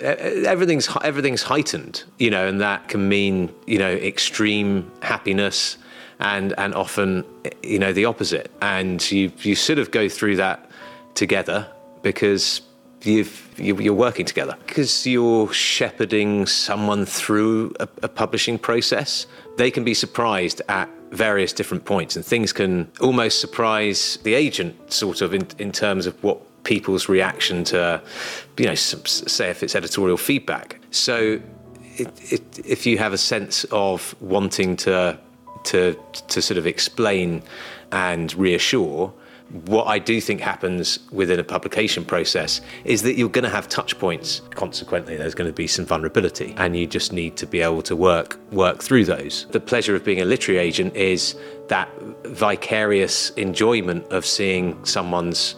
everything's everything's heightened, you know, and that can mean you know extreme happiness and and often you know the opposite. And you you sort of go through that together because you've you're working together because you're shepherding someone through a, a publishing process. They can be surprised at various different points, and things can almost surprise the agent, sort of in, in terms of what people's reaction to, you know, say if it's editorial feedback. So, it, it, if you have a sense of wanting to to to sort of explain and reassure, what I do think happens within a publication process is that you're going to have touch points. Consequently, there's going to be some vulnerability, and you just need to be able to work work through those. The pleasure of being a literary agent is that vicarious enjoyment of seeing someone's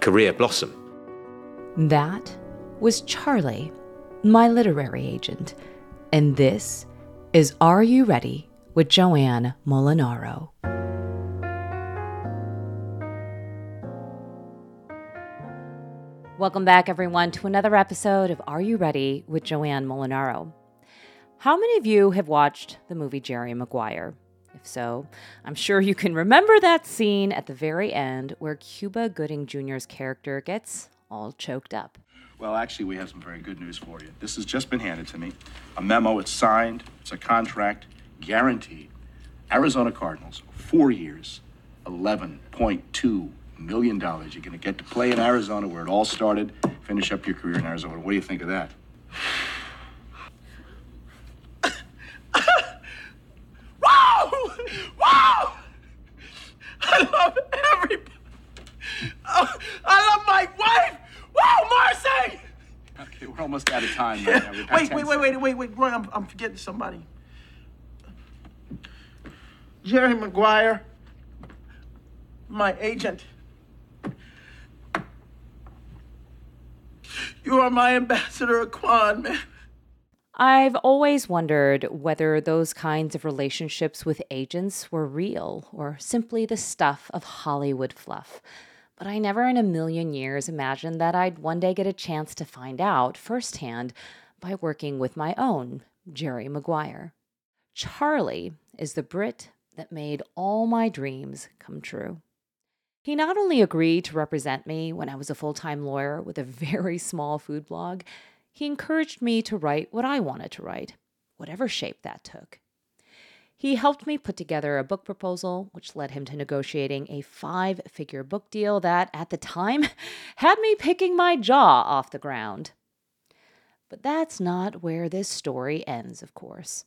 career blossom. That was Charlie, my literary agent, and this is Are You Ready with Joanne Molinaro. Welcome back, everyone, to another episode of Are You Ready with Joanne Molinaro. How many of you have watched the movie Jerry Maguire? If so, I'm sure you can remember that scene at the very end where Cuba Gooding Jr.'s character gets all choked up. Well, actually, we have some very good news for you. This has just been handed to me. A memo, it's signed, it's a contract, guaranteed. Arizona Cardinals, four years, $11.2 million. You're going to get to play in Arizona where it all started, finish up your career in Arizona. What do you think of that? wow! Wow! I love everybody. Oh, I love my wife. Wow, Marcy! Okay, we're almost out of time. Right wait, wait, wait, wait, wait, wait, Roy, I'm, I'm forgetting somebody. Jerry Maguire, my agent. You are my ambassador Kwan, man. I've always wondered whether those kinds of relationships with agents were real or simply the stuff of Hollywood fluff. But I never in a million years imagined that I'd one day get a chance to find out firsthand by working with my own Jerry Maguire. Charlie is the Brit that made all my dreams come true. He not only agreed to represent me when I was a full time lawyer with a very small food blog, he encouraged me to write what I wanted to write, whatever shape that took. He helped me put together a book proposal, which led him to negotiating a five figure book deal that, at the time, had me picking my jaw off the ground. But that's not where this story ends, of course.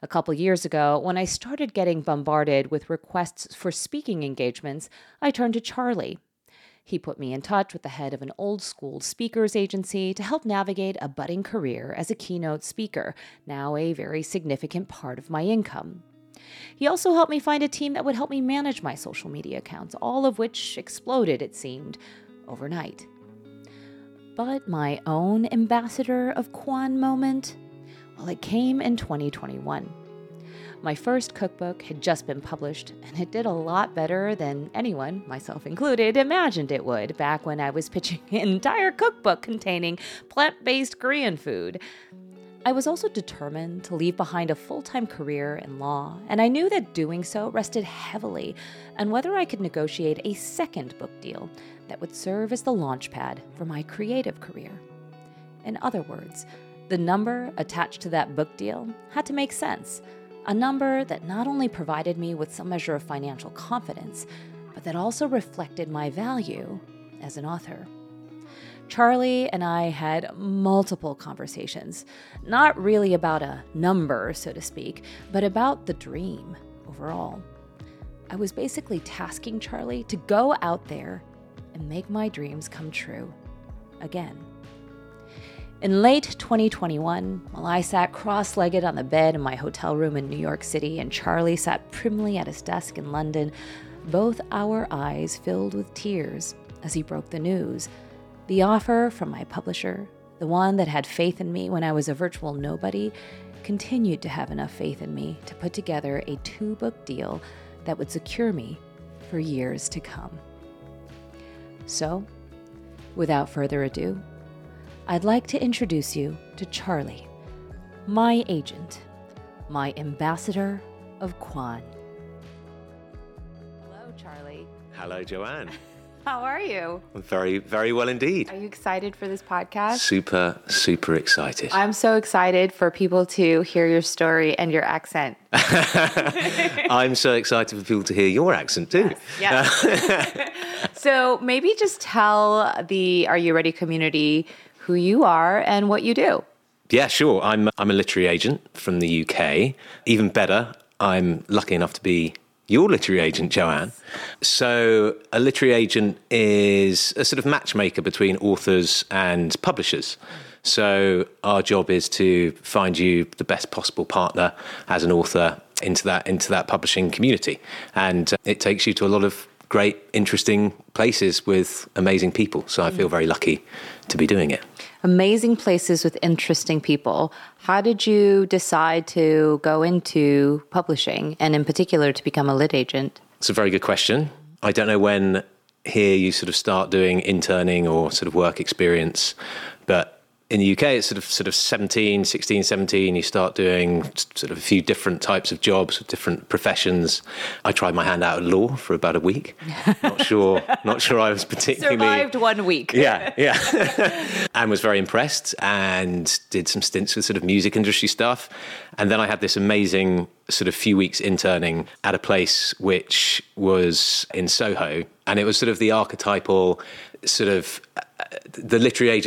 A couple years ago, when I started getting bombarded with requests for speaking engagements, I turned to Charlie. He put me in touch with the head of an old school speakers agency to help navigate a budding career as a keynote speaker, now a very significant part of my income. He also helped me find a team that would help me manage my social media accounts, all of which exploded, it seemed, overnight. But my own ambassador of Kwan moment well, it came in 2021. My first cookbook had just been published, and it did a lot better than anyone, myself included, imagined it would back when I was pitching an entire cookbook containing plant based Korean food. I was also determined to leave behind a full time career in law, and I knew that doing so rested heavily on whether I could negotiate a second book deal that would serve as the launchpad for my creative career. In other words, the number attached to that book deal had to make sense. A number that not only provided me with some measure of financial confidence, but that also reflected my value as an author. Charlie and I had multiple conversations, not really about a number, so to speak, but about the dream overall. I was basically tasking Charlie to go out there and make my dreams come true again. In late 2021, while I sat cross legged on the bed in my hotel room in New York City and Charlie sat primly at his desk in London, both our eyes filled with tears as he broke the news. The offer from my publisher, the one that had faith in me when I was a virtual nobody, continued to have enough faith in me to put together a two book deal that would secure me for years to come. So, without further ado, I'd like to introduce you to Charlie, my agent, my ambassador of Kwan. Hello, Charlie. Hello, Joanne. How are you? I'm very, very well indeed. Are you excited for this podcast? Super, super excited. I'm so excited for people to hear your story and your accent. I'm so excited for people to hear your accent too. Yes. so maybe just tell the Are You Ready community who you are and what you do. Yeah, sure. I'm I'm a literary agent from the UK. Even better, I'm lucky enough to be your literary agent, Joanne. So, a literary agent is a sort of matchmaker between authors and publishers. So, our job is to find you the best possible partner as an author into that into that publishing community, and uh, it takes you to a lot of great, interesting places with amazing people. So, I feel very lucky to be doing it amazing places with interesting people. How did you decide to go into publishing and, in particular, to become a lit agent? It's a very good question. I don't know when here you sort of start doing interning or sort of work experience, in the UK, it's sort of sort of 17, 16, 17. You start doing sort of a few different types of jobs, with different professions. I tried my hand out at law for about a week. not sure, not sure I was particularly survived one week. Yeah, yeah, and was very impressed and did some stints with sort of music industry stuff. And then I had this amazing sort of few weeks interning at a place which was in Soho, and it was sort of the archetypal sort of the literary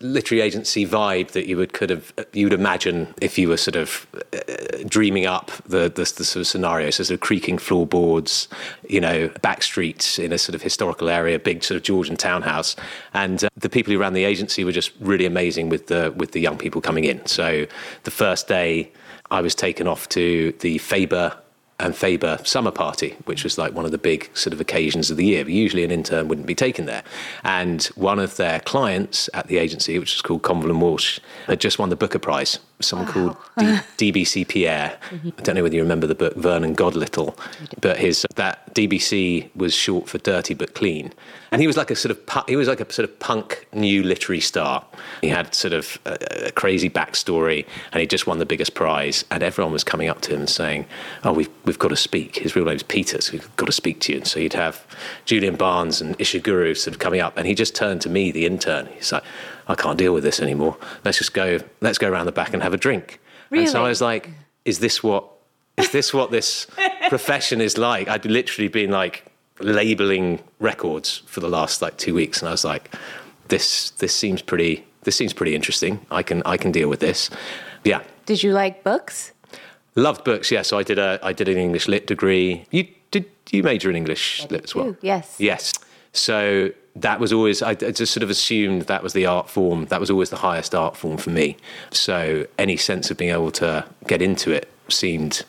literary agency vibe that you would could have you would imagine if you were sort of uh, dreaming up the, the, the sort of scenario. So sort of creaking floorboards you know back streets in a sort of historical area big sort of Georgian townhouse. And uh, the people who ran the agency were just really amazing with the with the young people coming in. So the first day I was taken off to the Faber and Faber summer party, which was like one of the big sort of occasions of the year. But usually an intern wouldn't be taken there. And one of their clients at the agency, which was called Conville and Walsh, had just won the Booker Prize. Someone wow. called D- DBC Pierre. Mm-hmm. I don't know whether you remember the book Vernon God Little, but his that DBC was short for Dirty but Clean. And he was like a sort of he was like a sort of punk new literary star. He had sort of a, a crazy backstory, and he just won the biggest prize. And everyone was coming up to him and saying, "Oh, we've we've got to speak." His real name's Peter, so we've got to speak to you. And so you'd have Julian Barnes and Ishiguro sort of coming up, and he just turned to me, the intern. He's like, "I can't deal with this anymore. Let's just go. Let's go around the back and have a drink." Really? And so I was like, "Is this what?" Is this what this profession is like? I'd literally been like labeling records for the last like two weeks, and I was like, this this seems pretty this seems pretty interesting. I can I can deal with this. Yeah. Did you like books? Loved books. Yeah. So I did a I did an English lit degree. You did you major in English lit as well? Yes. Yes. So that was always I, just sort of assumed that was the art form. That was always the highest art form for me. So any sense of being able to get into it seemed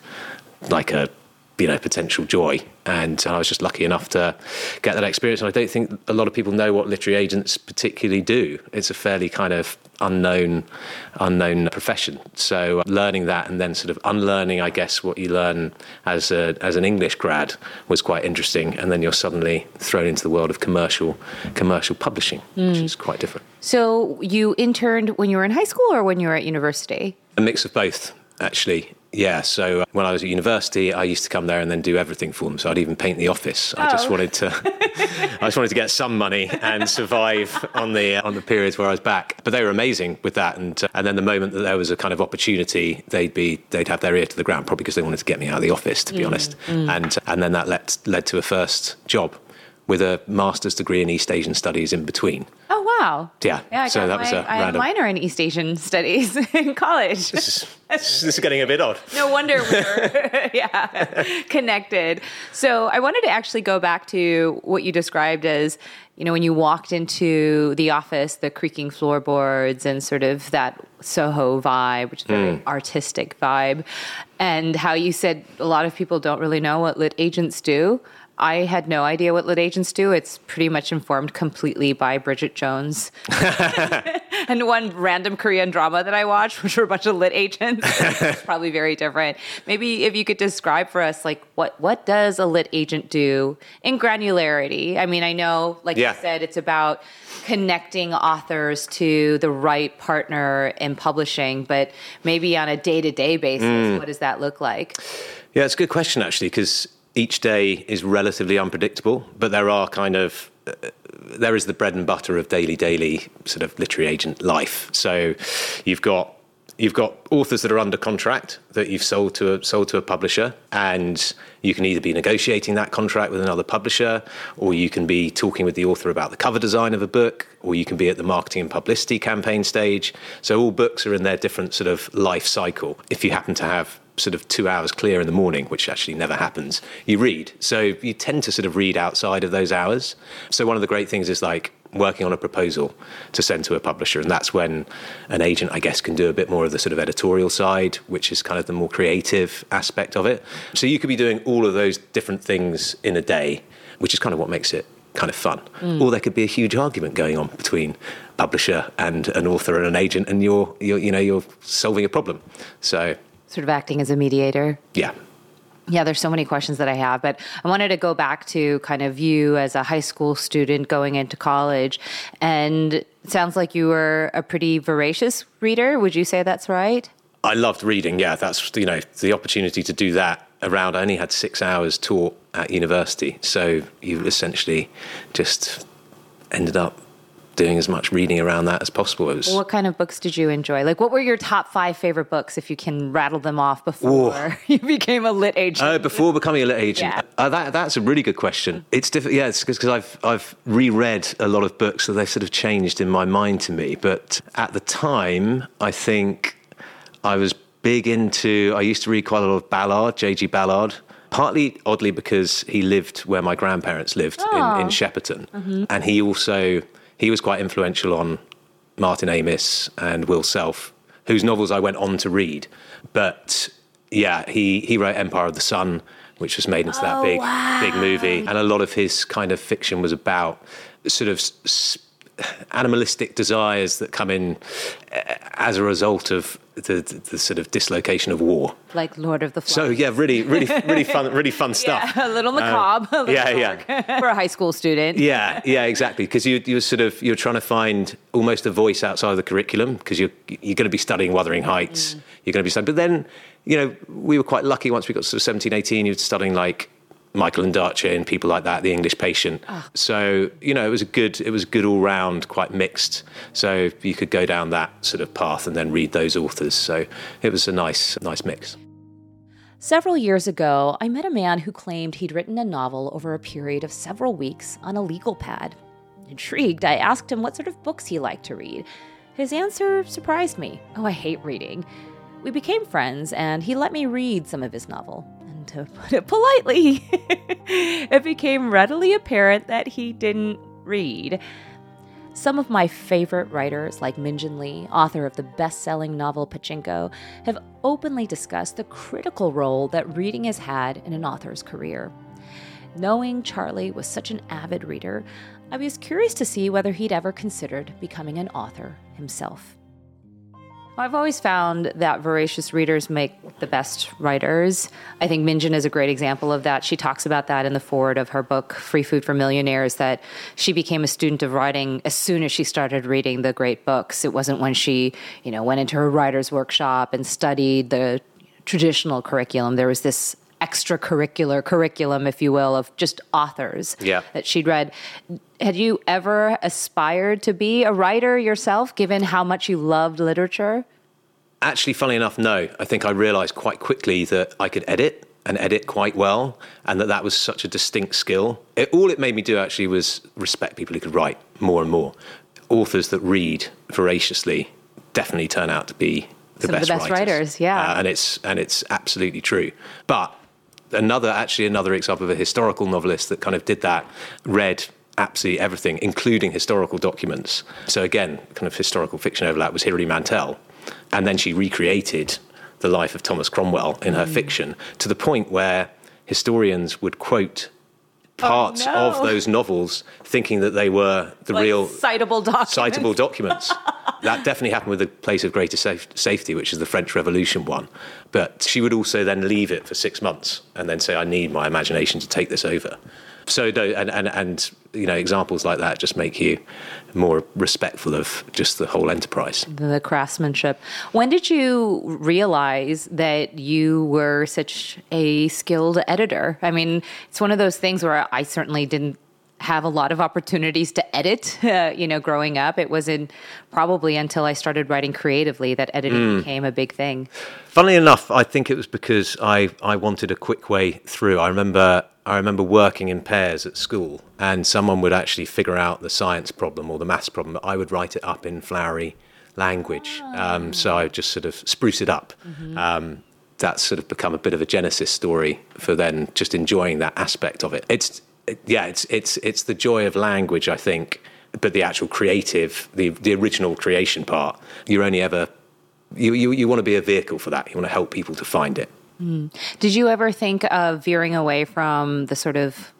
like a you know potential joy. And I was just lucky enough to get that experience. And I don't think a lot of people know what literary agents particularly do. It's a fairly kind of unknown unknown profession. So learning that and then sort of unlearning I guess what you learn as a, as an English grad was quite interesting. And then you're suddenly thrown into the world of commercial commercial publishing mm. which is quite different. So you interned when you were in high school or when you were at university? A mix of both actually yeah, so uh, when I was at university, I used to come there and then do everything for them. So I'd even paint the office. Oh. I just oh. wanted to, I just wanted to get some money and survive on the on the periods where I was back. But they were amazing with that, and uh, and then the moment that there was a kind of opportunity, they'd be they'd have their ear to the ground, probably because they wanted to get me out of the office, to be mm, honest. Mm. And and then that led led to a first job with a master's degree in East Asian Studies in between. Oh wow! Yeah, yeah. so that my, was a I random. minor in East Asian Studies in college. This is, this is getting a bit odd. no wonder we're yeah connected. So I wanted to actually go back to what you described as you know when you walked into the office, the creaking floorboards and sort of that Soho vibe, which is a very mm. artistic vibe, and how you said a lot of people don't really know what lit agents do. I had no idea what lit agents do. It's pretty much informed completely by Bridget Jones and one random Korean drama that I watched, which were a bunch of lit agents. it's probably very different. Maybe if you could describe for us, like what what does a lit agent do in granularity? I mean, I know, like Yeah. you said, it's about connecting authors to the right partner in publishing, but maybe on a day to day basis, mm. what does that look like? Yeah, it's a good question actually, because each day is relatively unpredictable, but there are kind of uh, there is the bread and butter of daily, daily sort of literary agent life. So you've got you've got authors that are under contract that you've sold to a sold to a publisher, and you can either be negotiating that contract with another publisher, or you can be talking with the author about the cover design of a book, or you can be at the marketing and publicity campaign stage. So all books are in their different sort of life cycle. If you happen to have sort of two hours clear in the morning, which actually never happens, you read. So you tend to sort of read outside of those hours. So one of the great things is like working on a proposal to send to a publisher. And that's when an agent, I guess, can do a bit more of the sort of editorial side, which is kind of the more creative aspect of it. So you could be doing all of those different things in a day, which is kind of what makes it kind of fun. Mm. Or there could be a huge argument going on between publisher and an author and an agent, and you're, you're you know, you're solving a problem. So Sort of acting as a mediator. yeah. Yeah, there's so many questions that I have, but I wanted to go back to kind of you as a high school student going into college. And it sounds like you were a pretty voracious reader. Would you say that's right? I loved reading. Yeah, that's you know the opportunity to do that around. I only had six hours taught at university, so you essentially just ended up doing as much reading around that as possible. Was What kind of books did you enjoy? Like, what were your top five favorite books, if you can rattle them off before you became a lit agent? Uh, before becoming a lit agent, Yeah. uh, that, that's a really good question. It's difficult, yeah, it's because I've I've reread a lot of books, so they've sort of changed in my mind to me. But at the time, I think I was big into. I used to read quite a lot of Ballard, J.G. Ballard. Partly, oddly, because he lived where my grandparents lived in, in Shepperton, and he also he was quite influential on Martin Amis and Will Self, whose novels I went on to read. But yeah, he, he wrote Empire of the Sun, which was made into that oh, big big movie, and a lot of his kind of fiction was about sort of s- s- animalistic desires that come in uh, as a result of the, the, the sort of dislocation of war. like Lord of the Flies. So yeah, really, really, really fun, really fun stuff. a little macabre. a little yeah, yeah. For a high school student. Yeah, yeah, exactly. Because you you're sort of you're trying to find almost a voice outside of the curriculum because you're you're going to be studying Wuthering Heights. You're going to be studying, but then you know we were quite lucky once we got sort of 17, 18, You're studying like Michael Ondaatje and people like that, The English Patient. Ah. So you know it was a good it was a good all round, quite mixed. So you could go down that sort of path and then read those authors. So it was a nice nice mix. Several years ago, I met a man who claimed he'd written a novel over a period of several weeks on a legal pad. Intrigued, I asked him what sort of books he liked to read. His answer surprised me. Oh, I hate reading. We became friends, and he let me read some of his novel. To put it politely, it became readily apparent that he didn't read. Some of my favorite writers, like Min Jin Lee, author of the best selling novel Pachinko, have openly discussed the critical role that reading has had in an author's career. Knowing Charlie was such an avid reader, I was curious to see whether he'd ever considered becoming an author himself. I've always found that voracious readers make the best writers. I think Min Jin is a great example of that. She talks about that in the forward of her book, Free Food for Millionaires, that she became a student of writing as soon as she started reading the great books. It wasn't when she, you know, went into her writer's workshop and studied the traditional curriculum. There was this extracurricular curriculum, if you will, of just authors Yeah. that she'd read. Had you ever aspired to be a writer yourself, given how much you loved literature? Actually, funnily enough, no. I think I realised quite quickly that I could edit and edit quite well, and that that was such a distinct skill. It, all it made me do actually was respect people who could write more and more. Authors that read voraciously definitely turn out to be the Some of best, the best writers, yeah. Uh, and it's and it's absolutely true. But another, actually, another example of a historical novelist that kind of did that, read absolutely everything, including historical documents. So again, kind of historical fiction overlap was Hilary Mantel, and then she recreated the life of Thomas Cromwell in Mm. her fiction to the point where historians would quote parts Oh, no. of those novels, thinking that they were the Like real citable documents. citable documents. that definitely happened with the place of greater saf- safety, which is the French Revolution one. But she would also then leave it for six months and then say, "I need my imagination to take this over." So, and, and and you know, examples like that just make you more respectful of just the whole enterprise. the craftsmanship. When did you realize that you were such a skilled editor? I mean, it's one of those things where I certainly didn't have a lot of opportunities to edit, uh, you know, growing up. It wasn't probably until I started writing creatively that editing became a big thing. Funnily enough, I think it was because I, I wanted a quick way through. I remember I remember working in pairs at school, and someone would actually figure out the science problem or the maths problem, but I would write it up in flowery language. Um, so I would just sort of spruce it up. Um, that's sort of become a bit of a genesis story for then just enjoying that aspect of it. It's it- yeah, it's it's it's the joy of language, I think, but the actual creative, the the original creation part, you're only ever you, you, you want to be a vehicle for that. You want to help people to find it. Mm. Did you ever think of veering away from the sort of,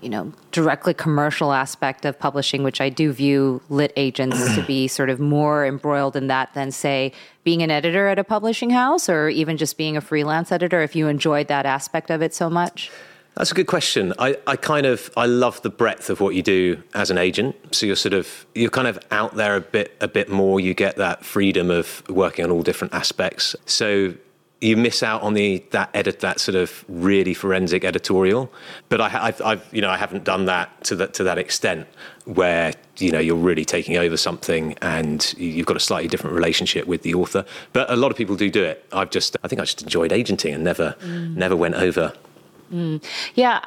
you know, directly commercial aspect of publishing, which I do view lit agents to be sort of more embroiled in that than, say, being an editor at a publishing house or even just being a freelance editor if you enjoyed that aspect of it so much? That's a good question. I, I kind of I love the breadth of what you do as an agent. So you're sort of you're kind of out there a bit a bit more. You get that freedom of working on all different aspects. So you miss out on the that edit that sort of really forensic editorial. But I, I've, I've you know I haven't done that to that to that extent where you know you're really taking over something and you- you've got a slightly different relationship with the author. But a lot of people do do it. I've just I think I just enjoyed agenting and never mm. never went over. Mm. Yeah,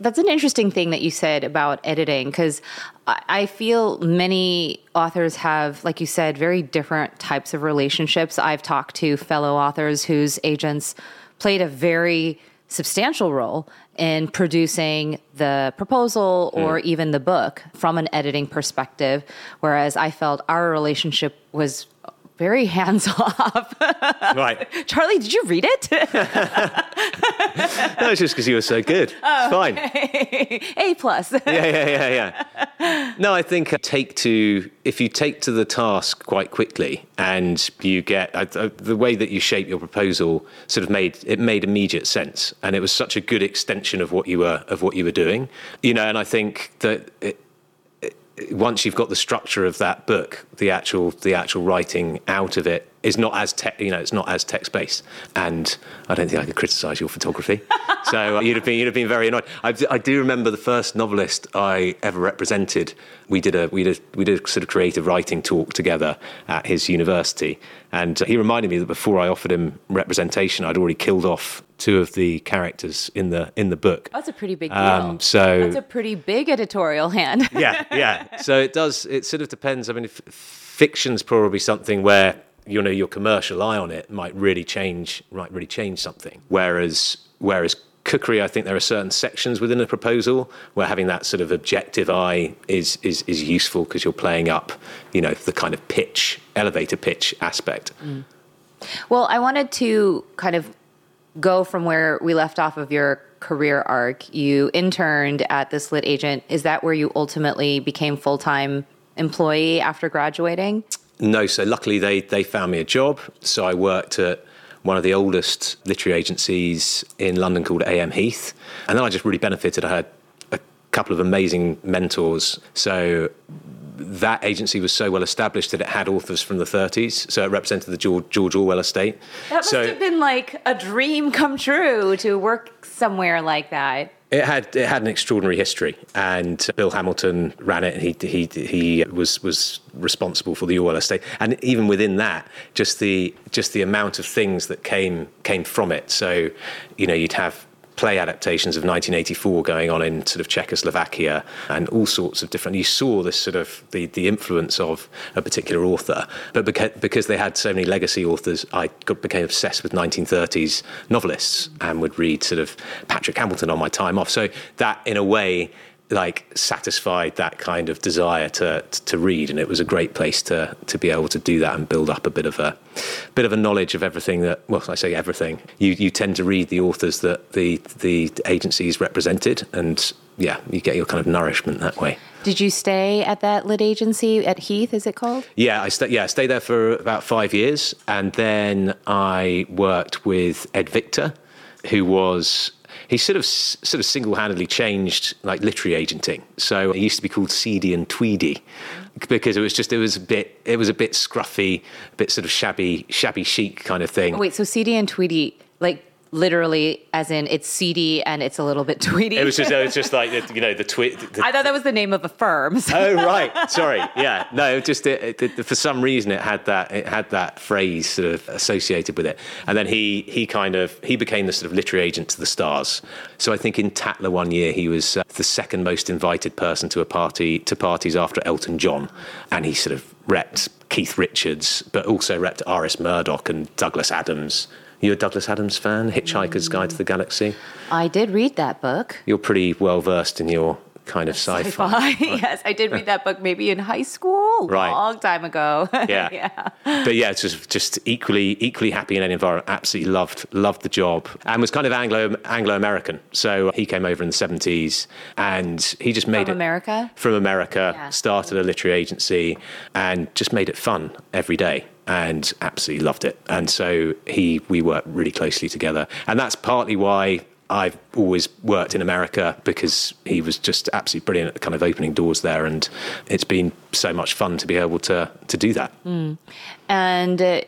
that's an interesting thing that you said about editing because I I feel many authors have, like you said, very different types of relationships. I've talked to fellow authors whose agents played a very substantial role in producing the proposal hmm. or even the book from an editing perspective, whereas I felt our relationship was very hands off. Right. Charlie, did you read it? No, it's just because you were so good. It's fine. A plus. Yeah, yeah, yeah, yeah. No, I think uh, take to if you take to the task quite quickly and you get uh, the way that you shape your proposal sort of made it made immediate sense, and it was such a good extension of what you were of what you were doing, you know. And I think that. It, once you've got the structure of that book, the actual the actual writing out of it is not as te- you know it's not as text based, and I don't think I could criticise your photography. so uh, you'd have been you'd have been very annoyed. I do remember the first novelist I ever represented. We did a we did we did a sort of creative writing talk together at his university, and he reminded me that before I offered him representation, I'd already killed off two of the characters in the in the book. That's a pretty big deal. Um, so That's a pretty big editorial hand. yeah, yeah. So it does. It sort of depends. I mean, if, fiction's probably something where you know your commercial eye on it might really change, might really change something. Whereas, whereas cookery, I think there are certain sections within a proposal where having that sort of objective eye is is is useful because you're playing up, you know, the kind of pitch, elevator pitch aspect. Mm. well, I wanted to kind of go from where we left off of your career arc. You interned at this lit agent. Is that where you ultimately became full time employee after graduating? No, so luckily they they found me a job. So I worked at one of the oldest literary agencies in London called AM Heath, and then I just really benefited. I had a couple of amazing mentors. So that agency was so well established that it had authors from the 30s. So it represented the George, George Orwell estate. That must so have been like a dream come true to work somewhere like that. It had it had an extraordinary history, and Bill Hamilton ran it. And he he he was was responsible for the Orwell estate, and even within that, just the just the amount of things that came came from it. So, you know, you'd have play adaptations of 1984 going on in sort of Czechoslovakia and all sorts of different. You saw this sort of the, the influence of a particular author, but because, because they had so many legacy authors, I got, became obsessed with 1930s novelists and would read sort of Patrick Hamilton on my time off. So that, in a way, like satisfied that kind of desire to to read and it was a great place to to be able to do that and build up a bit of a bit of a knowledge of everything that well I say everything. You you tend to read the authors that the the agencies represented and yeah you get your kind of nourishment that way. Did you stay at that lit agency at Heath is it called? Yeah I st- yeah I stayed there for about 5 years and then I worked with Ed Victor who was he sort of sort of single-handedly changed like literary agenting. So it used to be called Seedy and Tweedy because it was just it was a bit it was a bit scruffy, a bit sort of shabby shabby chic kind of thing. Oh, wait, so Seedy and Tweedy like literally as in it's seedy and it's a little bit tweety. It was just, it was just like you know the tweet. I thought that was the name of a firm. So. Oh right, sorry, yeah, no, just it, it, for some reason it had that it had that phrase sort of associated with it, and then he he kind of he became the sort of literary agent to the stars. So I think in Tatler one year he was uh, the second most invited person to a party to parties after Elton John, and he sort of repped Keith Richards, but also repped Iris Murdoch and Douglas Adams you a Douglas Adams fan? Hitchhiker's Guide to the Galaxy. I did read that book. You're pretty well versed in your kind of sci-fi. sci-fi. yes, I did read that book maybe in high school, right. long time ago. Yeah, yeah. But yeah, it's just just equally equally happy in any environment. Absolutely loved loved the job and was kind of Anglo Anglo American. So he came over in the seventies and he just made from it America. From America, yeah. started a literary agency and just made it fun every day and absolutely loved it. And so he, we worked really closely together, and that's partly why I've always worked in America because he was just absolutely brilliant at the kind of opening doors there, and it's been so much fun to be able to to do that. Mm. And. Uh,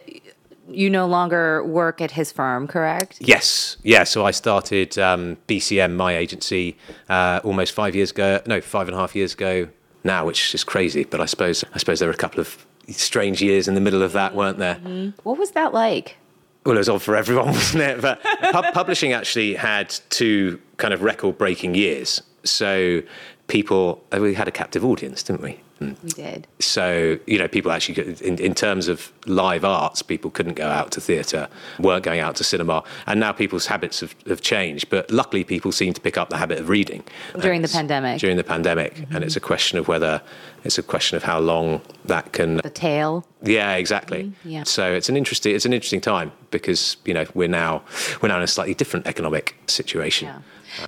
you no longer work at his firm, correct? Yes, yeah. So I started um, BCM, my agency, uh, almost five years ago. No, five and a half years ago now, which is crazy. But I suppose I suppose there were a couple of strange years in the middle of that, weren't there? Mm-hmm. What was that like? Well, it was odd for everyone, wasn't it? But pub- publishing actually had two kind of record-breaking years. So people, uh, we had a captive audience, didn't we? Mm. We did. So, you know, people actually, in, in terms of live arts, people couldn't go out to theatre, weren't going out to cinema. And now people's habits have, have changed. But luckily, people seem to pick up the habit of reading. During the pandemic. During the pandemic. Mm-hmm. And it's a question of whether, it's a question of how long that can. The tail. Yeah, exactly. Mm-hmm. Yeah. So it's an interesting, it's an interesting time because, you know, we're now, we're now in a slightly different economic situation. Yeah.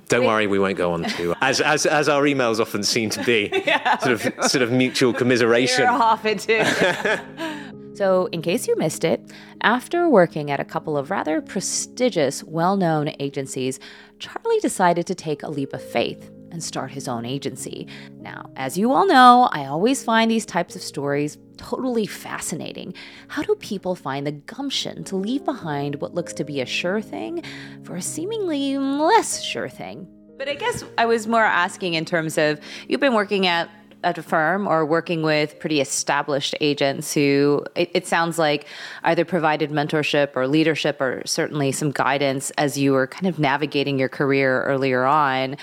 Don't worry, we won't go on to as as as our emails often seem to be yeah, sort of sort of mutual commiseration. It too. So, in case you missed it, after working at a couple of rather prestigious, well known agencies, Charlie decided to take a leap of faith and start his own agency. Now, as you all know, I always find these types of stories totally fascinating. How do people find the gumption to leave behind what looks to be a sure thing for a seemingly less sure thing? But I guess I was more asking in terms of you've been working at at a firm or working with pretty established agents who it, it, sounds like either provided mentorship or leadership or certainly some guidance as you were kind of navigating your career earlier on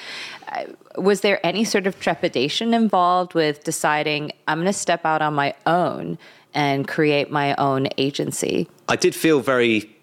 uh, was there any sort of trepidation involved with deciding I'm going to step out on my own and create my own agency? I did feel very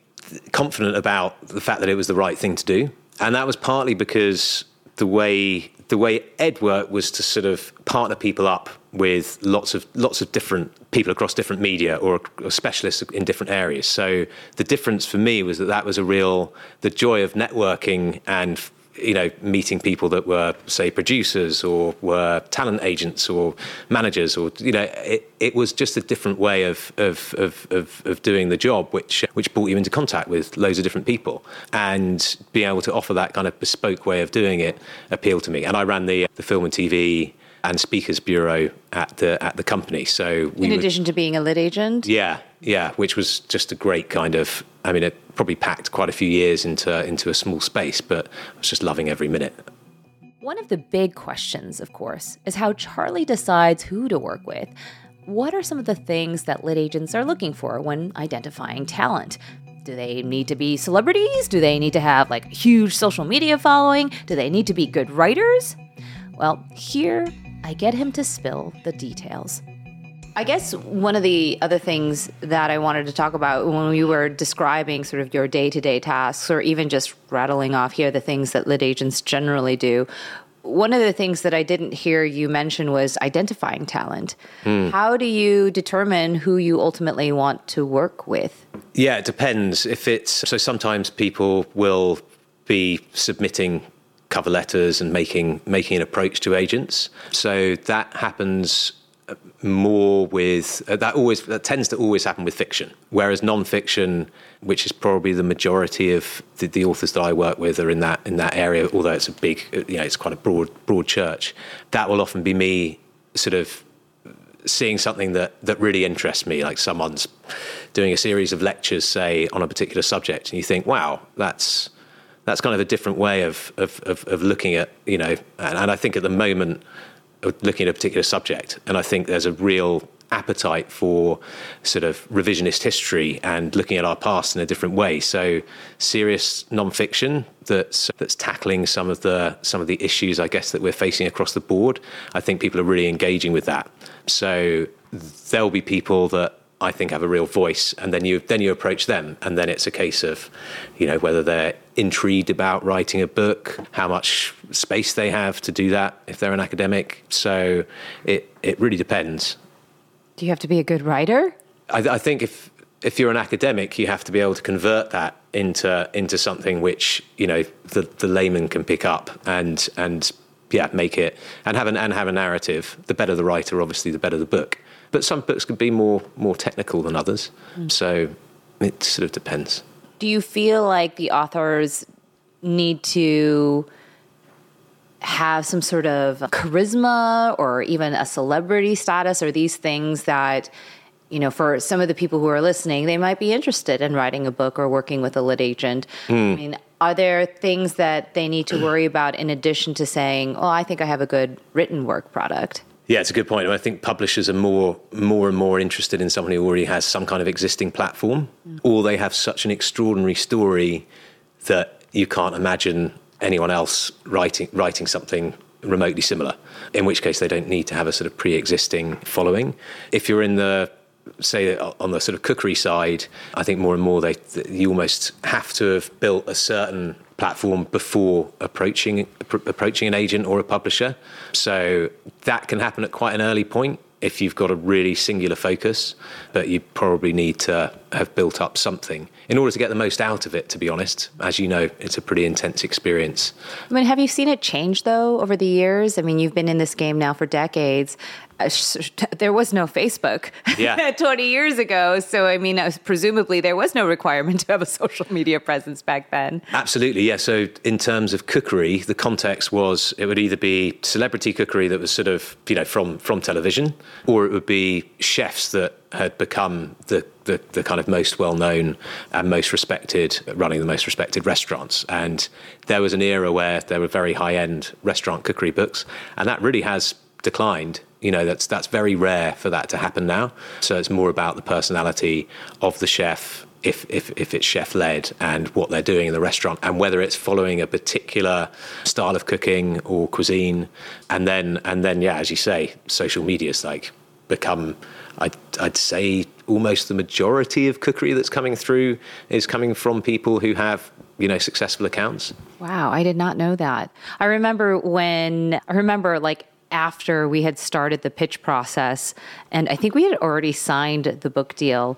confident about the fact that it was the right thing to do, and that was partly because the way the way Ed worked was to sort of partner people up with lots of lots of different people across different media or, or, specialists in different areas. So the difference for me was that that was a real the joy of networking and you know, meeting people that were, say, producers or were talent agents or managers, or you know, it, it was just a different way of, of of, of of doing the job, which which brought you into contact with loads of different people, and being able to offer that kind of bespoke way of doing it appealed to me. And I ran the the film and TV and speakers bureau at the at the company. So in addition to being a lit agent, yeah, yeah, which was just a great kind of. I mean, it probably packed quite a few years into into a small space, but I was just loving every minute. One of the big questions, of course, is how Charlie decides who to work with. What are some of the things that lit agents are looking for when identifying talent? Do they need to be celebrities? Do they need to have like huge social media following? Do they need to be good writers? Well, here I get him to spill the details. I guess one of the other things that I wanted to talk about when we were describing sort of your day to day tasks, or even just rattling off here the things that lit agents generally do, one of the things that I didn't hear you mention was identifying talent. Hmm. How do you determine who you ultimately want to work with? Yeah, it depends. If it's so, sometimes people will be submitting cover letters and making making an approach to agents. So that happens more with uh, that always that tends to always happen with fiction whereas non-fiction which is probably the majority of the, the, authors that I work with are in that in that area although it's a big you know it's quite a broad broad church that will often be me sort of seeing something that that really interests me like someone's doing a series of lectures say on a particular subject and you think wow that's that's kind of a different way of of, of, of looking at you know and, and I think at the moment looking at a particular subject. And I think there's a real appetite for sort of revisionist history and looking at our past in a different way. So serious nonfiction that's that's tackling some of the some of the issues I guess that we're facing across the board. I think people are really engaging with that. So there'll be people that I think have a real voice, and then you then you approach them, and then it's a case of, you know, whether they're intrigued about writing a book, how much space they have to do that if they're an academic. So it it really depends. Do you have to be a good writer? I, I think if if you're an academic, you have to be able to convert that into into something which you know the the layman can pick up and and yeah make it and have an and have a narrative. The better the writer, obviously, the better the book but some books can be more more technical than others. Mm. So it sort of depends. Do you feel like the authors need to have some sort of charisma or even a celebrity status or these things that you know for some of the people who are listening they might be interested in writing a book or working with a lit agent mm. i mean are there things that they need to worry about in addition to saying oh i think i have a good written work product yeah, it's a good point. I think publishers are more, more and more interested in someone who already has some kind of existing platform, mm. or they have such an extraordinary story that you can't imagine anyone else writing writing something remotely similar. In which case, they don't need to have a sort of pre-existing following. If you're in the say on the sort of cookery side, I think more and more they you almost have to have built a certain platform before approaching approaching an agent or a publisher. So that can happen at quite an early point if you've got a really singular focus, but you probably need to have built up something in order to get the most out of it, to be honest. As you know, it's a pretty intense experience. I mean, have you seen it change though over the years? I mean, you've been in this game now for decades. Uh, there was no Facebook yeah. 20 years ago. So, I mean, presumably there was no requirement to have a social media presence back then. Absolutely, yeah. So, in terms of cookery, the context was it would either be celebrity cookery that was sort of, you know, from, from television, or it would be chefs that had become the, the, the kind of most well known and most respected, running the most respected restaurants. And there was an era where there were very high end restaurant cookery books, and that really has declined. You know, that's that's very rare for that to happen now. So it's more about the personality of the chef, if if if it's chef led, and what they're doing in the restaurant, and whether it's following a particular style of cooking or cuisine, and then and then yeah, as you say, social media's like become I'd, I'd say almost the majority of cookery that's coming through is coming from people who have you know successful accounts wow i did not know that i remember when i remember like after we had started the pitch process and i think we had already signed the book deal.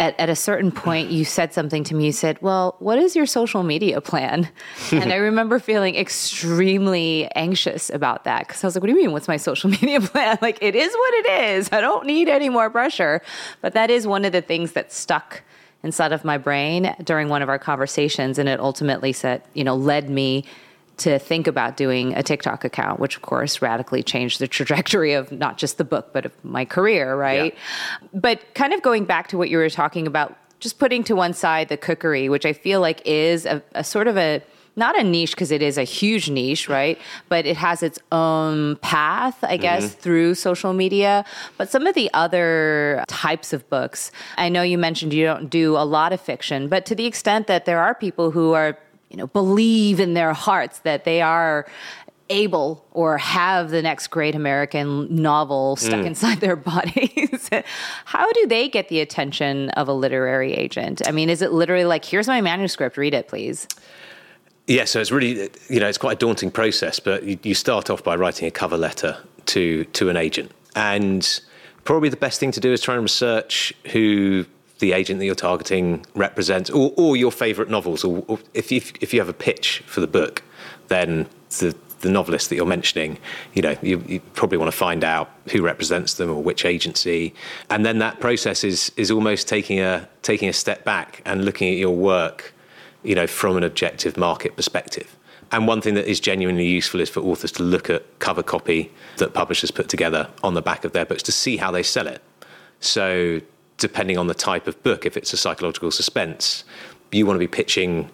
At, at a certain point you said something to me. You said well what is your social media plan? And i remember feeling extremely anxious about that because i was like what do you mean what's my social media plan? Like it is what it is. I don't need any more pressure. But that is one of the things that stuck inside of my brain during one of our conversations and it ultimately said you know led me to think about doing a TikTok account, which of course radically changed the trajectory of not just the book, but of my career, right? Yeah. But kind of going back to what you were talking about, just putting to one side the cookery, which I feel like is a, a sort of a not a niche because it is a huge niche, right? But it has its own path, I guess, mm-hmm. through social media. But some of the other types of books, I know you mentioned you don't do a lot of fiction, but to the extent that there are people who are you know, believe in their hearts that they are able or have the next great American novel stuck mm. inside their bodies. How do they get the attention of a literary agent? I mean, is it literally like, here's my manuscript, read it, please? Yeah, so it's really, you know, it's quite a daunting process, but you, you start off by writing a cover letter to to an agent, and probably the best thing to do is try and research who the agent that you're targeting represents, or, or your favourite novels, or, or if you if you have a pitch for the book, then the the novelist that you're mentioning, you know, you, you, probably want to find out who represents them or which agency, and then that process is is almost taking a taking a step back and looking at your work you know, from an objective market perspective. And one thing that is genuinely useful is for authors to look at cover copy that publishers put together on the back of their books to see how they sell it. So, depending on the type of book, if it's a psychological suspense, you want to be pitching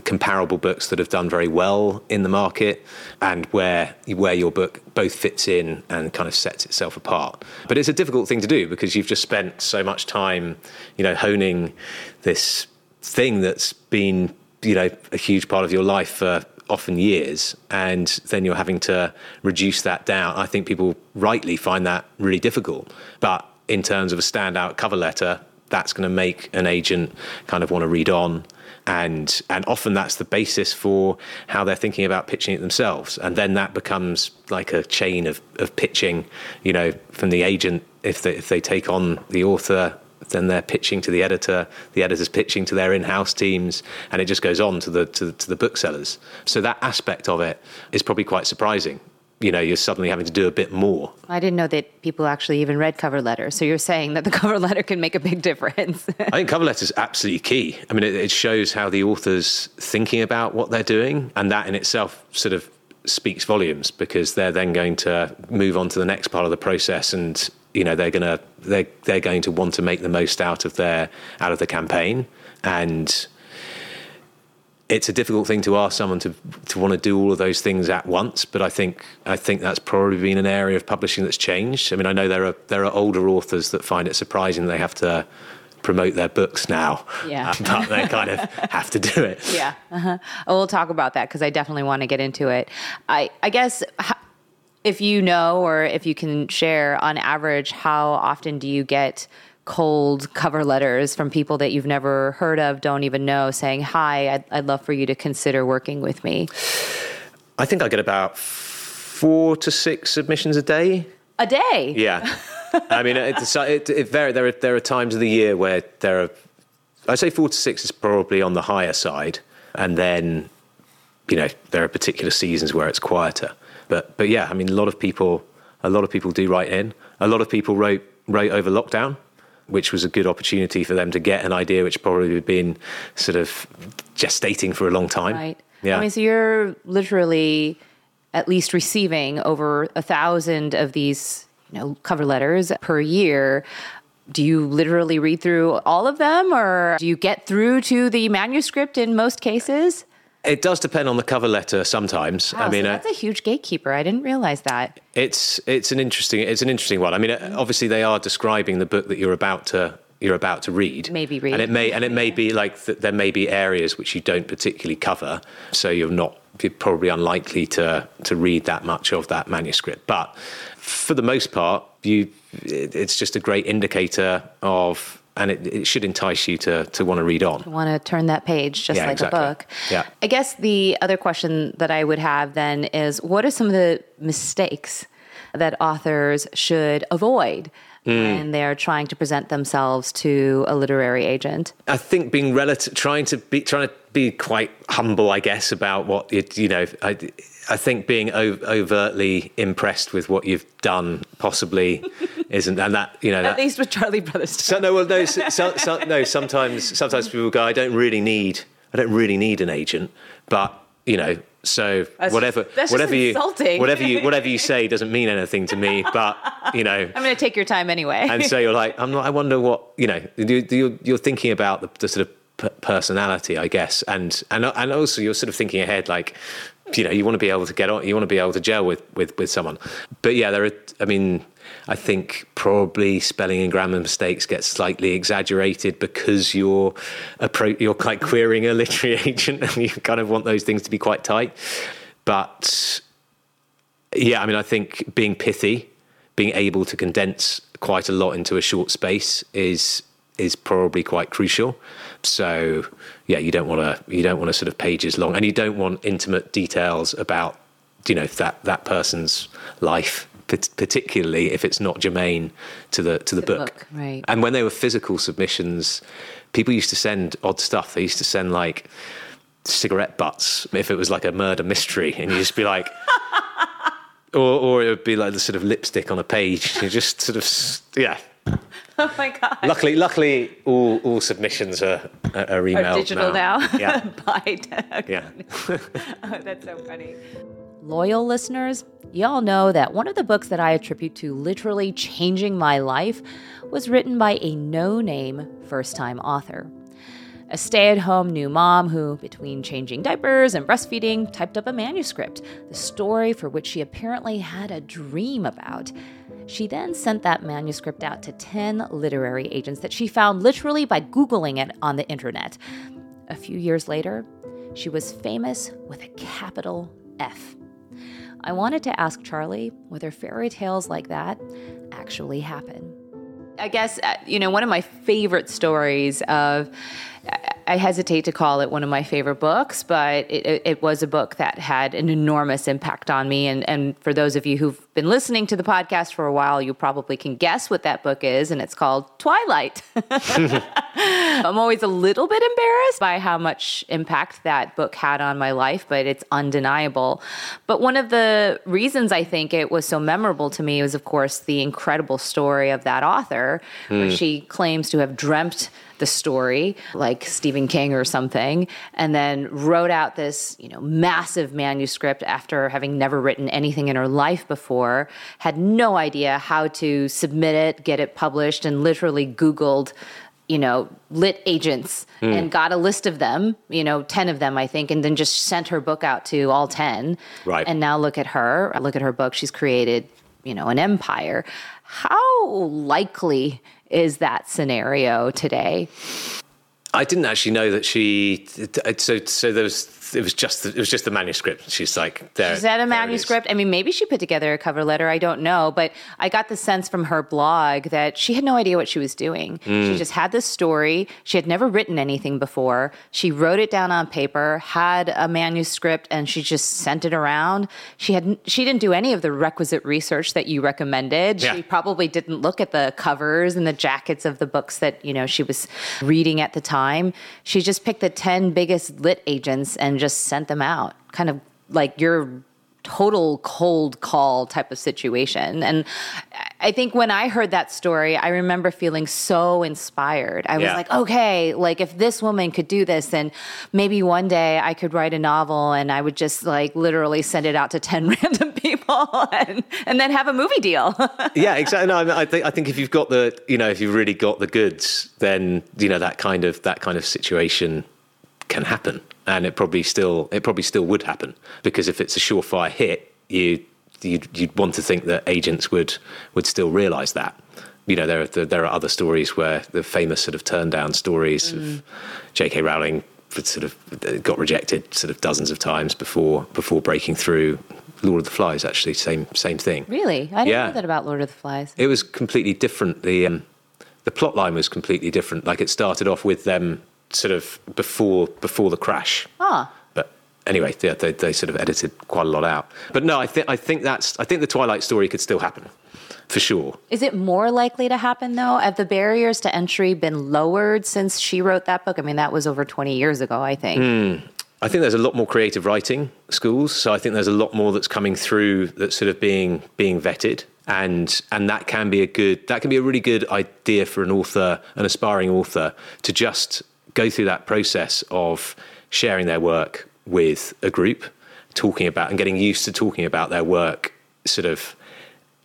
comparable books that have done very well in the market and where where your book both fits in and kind of sets itself apart. But it's a difficult thing to do because you've just spent so much time, you know, honing this thing that's been you know a huge part of your life for often years and then you're having to reduce that down i think people rightly find that really difficult but in terms of a standout cover letter that's going to make an agent kind of want to read on. And and often that's the basis for how they're thinking about pitching it themselves. And then that becomes like a chain of, of pitching you know from the agent. If they, if they take on the author then they're pitching to the editor, the editor's pitching to their in-house teams, and it just goes on to the to, to the booksellers. So that aspect of it is probably quite surprising you know, you're suddenly having to do a bit more. I didn't know that people actually even read cover letters. So you're saying that the cover letter can make a big difference. I think cover letters absolutely key. I mean, it, it, shows how the author's thinking about what they're doing, and that in itself sort of speaks volumes because they're then going to move on to the next part of the process and you know they're going to they're, they're going to want to make the most out of their out of the campaign and it's a difficult thing to ask someone to to want to do all of those things at once but i think i think that's probably been an area of publishing that's changed. I mean i know there are there are older authors that find it surprising they have to promote their books now yeah. but they kind of have to do it. Yeah uh-huh. oh, we'll talk about that because i definitely want to get into it. I i guess if you know or if you can share on average how often do you get cold cover letters from people that you've never heard of don't even know saying hi i'd, I'd love for you to consider working with me. I think i get about four to six submissions a day. A day? Yeah. I mean it, it, there, are, there are times of the year where there are I'd say four to six is probably on the higher side. And then you know there are particular seasons where it's quieter. But but yeah, I mean, a lot of people a lot of people do write in. A lot of people wrote wrote over lockdown, which was a good opportunity for them to get an idea which probably had been sort of gestating for a long time. Right. Yeah. I mean, so you're literally at least receiving over a thousand of these, you know, cover letters per year. Do you literally read through all of them or do you get through to the manuscript in most cases? It does depend on the cover letter sometimes. Wow, I mean, so that's uh, a huge gatekeeper. I didn't realize that. It's it's an interesting it's an interesting one. I mean, uh, obviously they are describing the book that you're about to you're about to read. Maybe read. And it may and it may be like th- there may be areas which you don't particularly cover, so you're not you're probably unlikely to to read that much of that manuscript. But for the most part, you it's just a great indicator of and it, it, should entice you to to want to read on. Want to turn that page, just yeah, like exactly. a book. Yeah. I guess the other question that I would have then is, what are some of the mistakes that authors should avoid? Mm. when they're trying to present themselves to a literary agent? I think being relative, trying to be, trying to be quite humble, I guess, about what you, you know. I, I think being overtly impressed with what you've done possibly isn't, and that you know, at that, least with Charlie Brotherstone. So, no, well, no, so, so, no. Sometimes, sometimes people go, I don't really need, I don't really need an agent, but you know, so that's whatever, just, whatever you, whatever you, whatever you say doesn't mean anything to me. But you know, I'm going to take your time anyway. and so you're like, I'm not. I wonder what you know. You're, you're thinking about the, the sort of personality, I guess, and and and also you're sort of thinking ahead, like you know, you want to be able to get on, you want to be able to gel with with with someone. But yeah, there are. I mean, I think probably spelling and grammar mistakes get slightly exaggerated because you're you're like querying a literary agent, and you kind of want those things to be quite tight. But yeah, I mean, I think being pithy, being able to condense quite a lot into a short space is is probably quite crucial. So yeah, you don't want to you don't want to sort of pages long, and you don't want intimate details about you know that that person's life particularly if it's not germane to the to the, book. book. Right. And when they were physical submissions, people used to send odd stuff. They used to send like cigarette butts if it was like a murder mystery, and you just be like. or, or it would be like the sort of lipstick on a page. You just sort of, yeah. Oh my god! Luckily, luckily, all all submissions are are emailed are digital now. now. Yeah, By yeah. oh, that's so funny. Loyal listeners, y'all know that one of the books that I attribute to literally changing my life was written by a no name first time author. A stay at home new mom who, between changing diapers and breastfeeding, typed up a manuscript, the story for which she apparently had a dream about. She then sent that manuscript out to 10 literary agents that she found literally by Googling it on the internet. A few years later, she was famous with a capital F. I wanted to ask Charlie whether fairy tales like that actually happen. I guess, uh, you know, one of my favorite stories of, I hesitate to call it one of my favorite books, but it, it, was a book that had an enormous impact on me. And, and for those of you who've been listening to the podcast for a while, you probably can guess what that book is, and it's called Twilight. I'm always a little bit embarrassed by how much impact that book had on my life, but it's undeniable. But one of the reasons I think it was so memorable to me was, of course, the incredible story of that author, mm. where hmm. she claims to have dreamt the story, like Stephen King or something, and then wrote out this, you know, massive manuscript after having never written anything in her life before, had no idea how to submit it, get it published, and literally Googled you know, lit agents mm. and got a list of them, you know, 10 of them, I think, and then just sent her book out to all 10. Right. And now look at her, look at her book. She's created, you know, an empire. How likely is that scenario today? I didn't actually know that she. So, so there was it was just the, it was just the manuscript. She's like, there. Is that a manuscript? I mean, maybe she put together a cover letter. I don't know, but I got the sense from her blog that she had no idea what she was doing. Mm. She just had this story. She had never written anything before. She wrote it down on paper, had a manuscript, and she just sent it around. She had she didn't do any of the requisite research that you recommended. Yeah. She probably didn't look at the covers and the jackets of the books that you know she was reading at the time. She just picked the ten biggest lit agents and just sent them out, kind of like your total cold call type of situation. And I think when I heard that story, I remember feeling so inspired. I was yeah. like, okay, like if this woman could do this, then maybe one day I could write a novel and I would just like literally send it out to 10 random people and, and then have a movie deal. yeah, exactly. No, I, think, I think if you've got the, you know, if you've really got the goods, then, you know, that kind of, that kind of situation can happen, and it probably still it probably still would happen because if it's a surefire hit, you you'd, you'd want to think that agents would would still realise that. You know, there are there are other stories where the famous sort of turn down stories mm. of J.K. Rowling sort of got rejected sort of dozens of times before before breaking through. Lord of the Flies, actually, same same thing. Really, I didn't yeah. know that about Lord of the Flies. It was completely different. The um, the plot line was completely different. Like it started off with them sort of before before the crash. Ah. But anyway, they, they, they sort of edited quite a lot out. But no, I think I think that's I think the Twilight story could still happen. For sure. Is it more likely to happen though? Have the barriers to entry been lowered since she wrote that book? I mean, that was over 20 years ago, I think. Mm. I think there's a lot more creative writing schools, so I think there's a lot more that's coming through that's sort of being being vetted and and that can be a good that can be a really good idea for an author an aspiring author to just go through that process of sharing their work with a group, talking about and getting used to talking about their work, sort of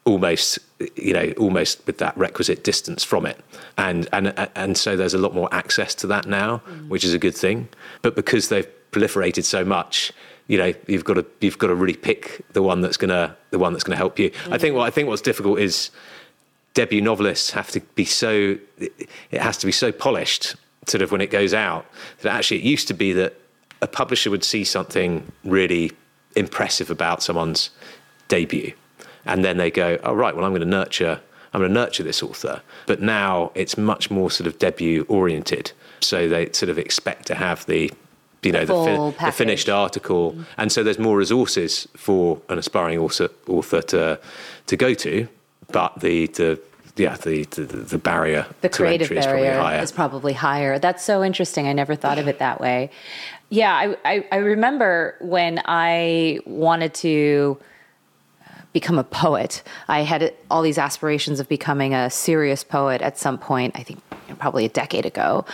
almost you know almost with that requisite distance from it and and and so there's a lot more access to that now mm. which is a good thing but because they've proliferated so much you know you've got to you've got to really pick the one that's going to the one that's going to help you mm. i think what i think what's difficult is debut novelists have to be so it has to be so polished sort of when it goes out that actually it used to be that a publisher would see something really impressive about someone's debut and then they go oh right well i'm going to nurture i'm going to nurture this author. But now it's much more sort of debut oriented. So they sort of expect to have the you know the, full the, finished article, mm-hmm. and so there's more resources for an aspiring author, author to to go to, but the the yeah, the, the, the barrier, the creative barrier is, is, probably higher. That's so interesting. I never thought of it that way. Yeah, I, I, I remember when I wanted to uh, become a poet. I had all these aspirations of becoming a serious poet at some point, I think probably a decade ago.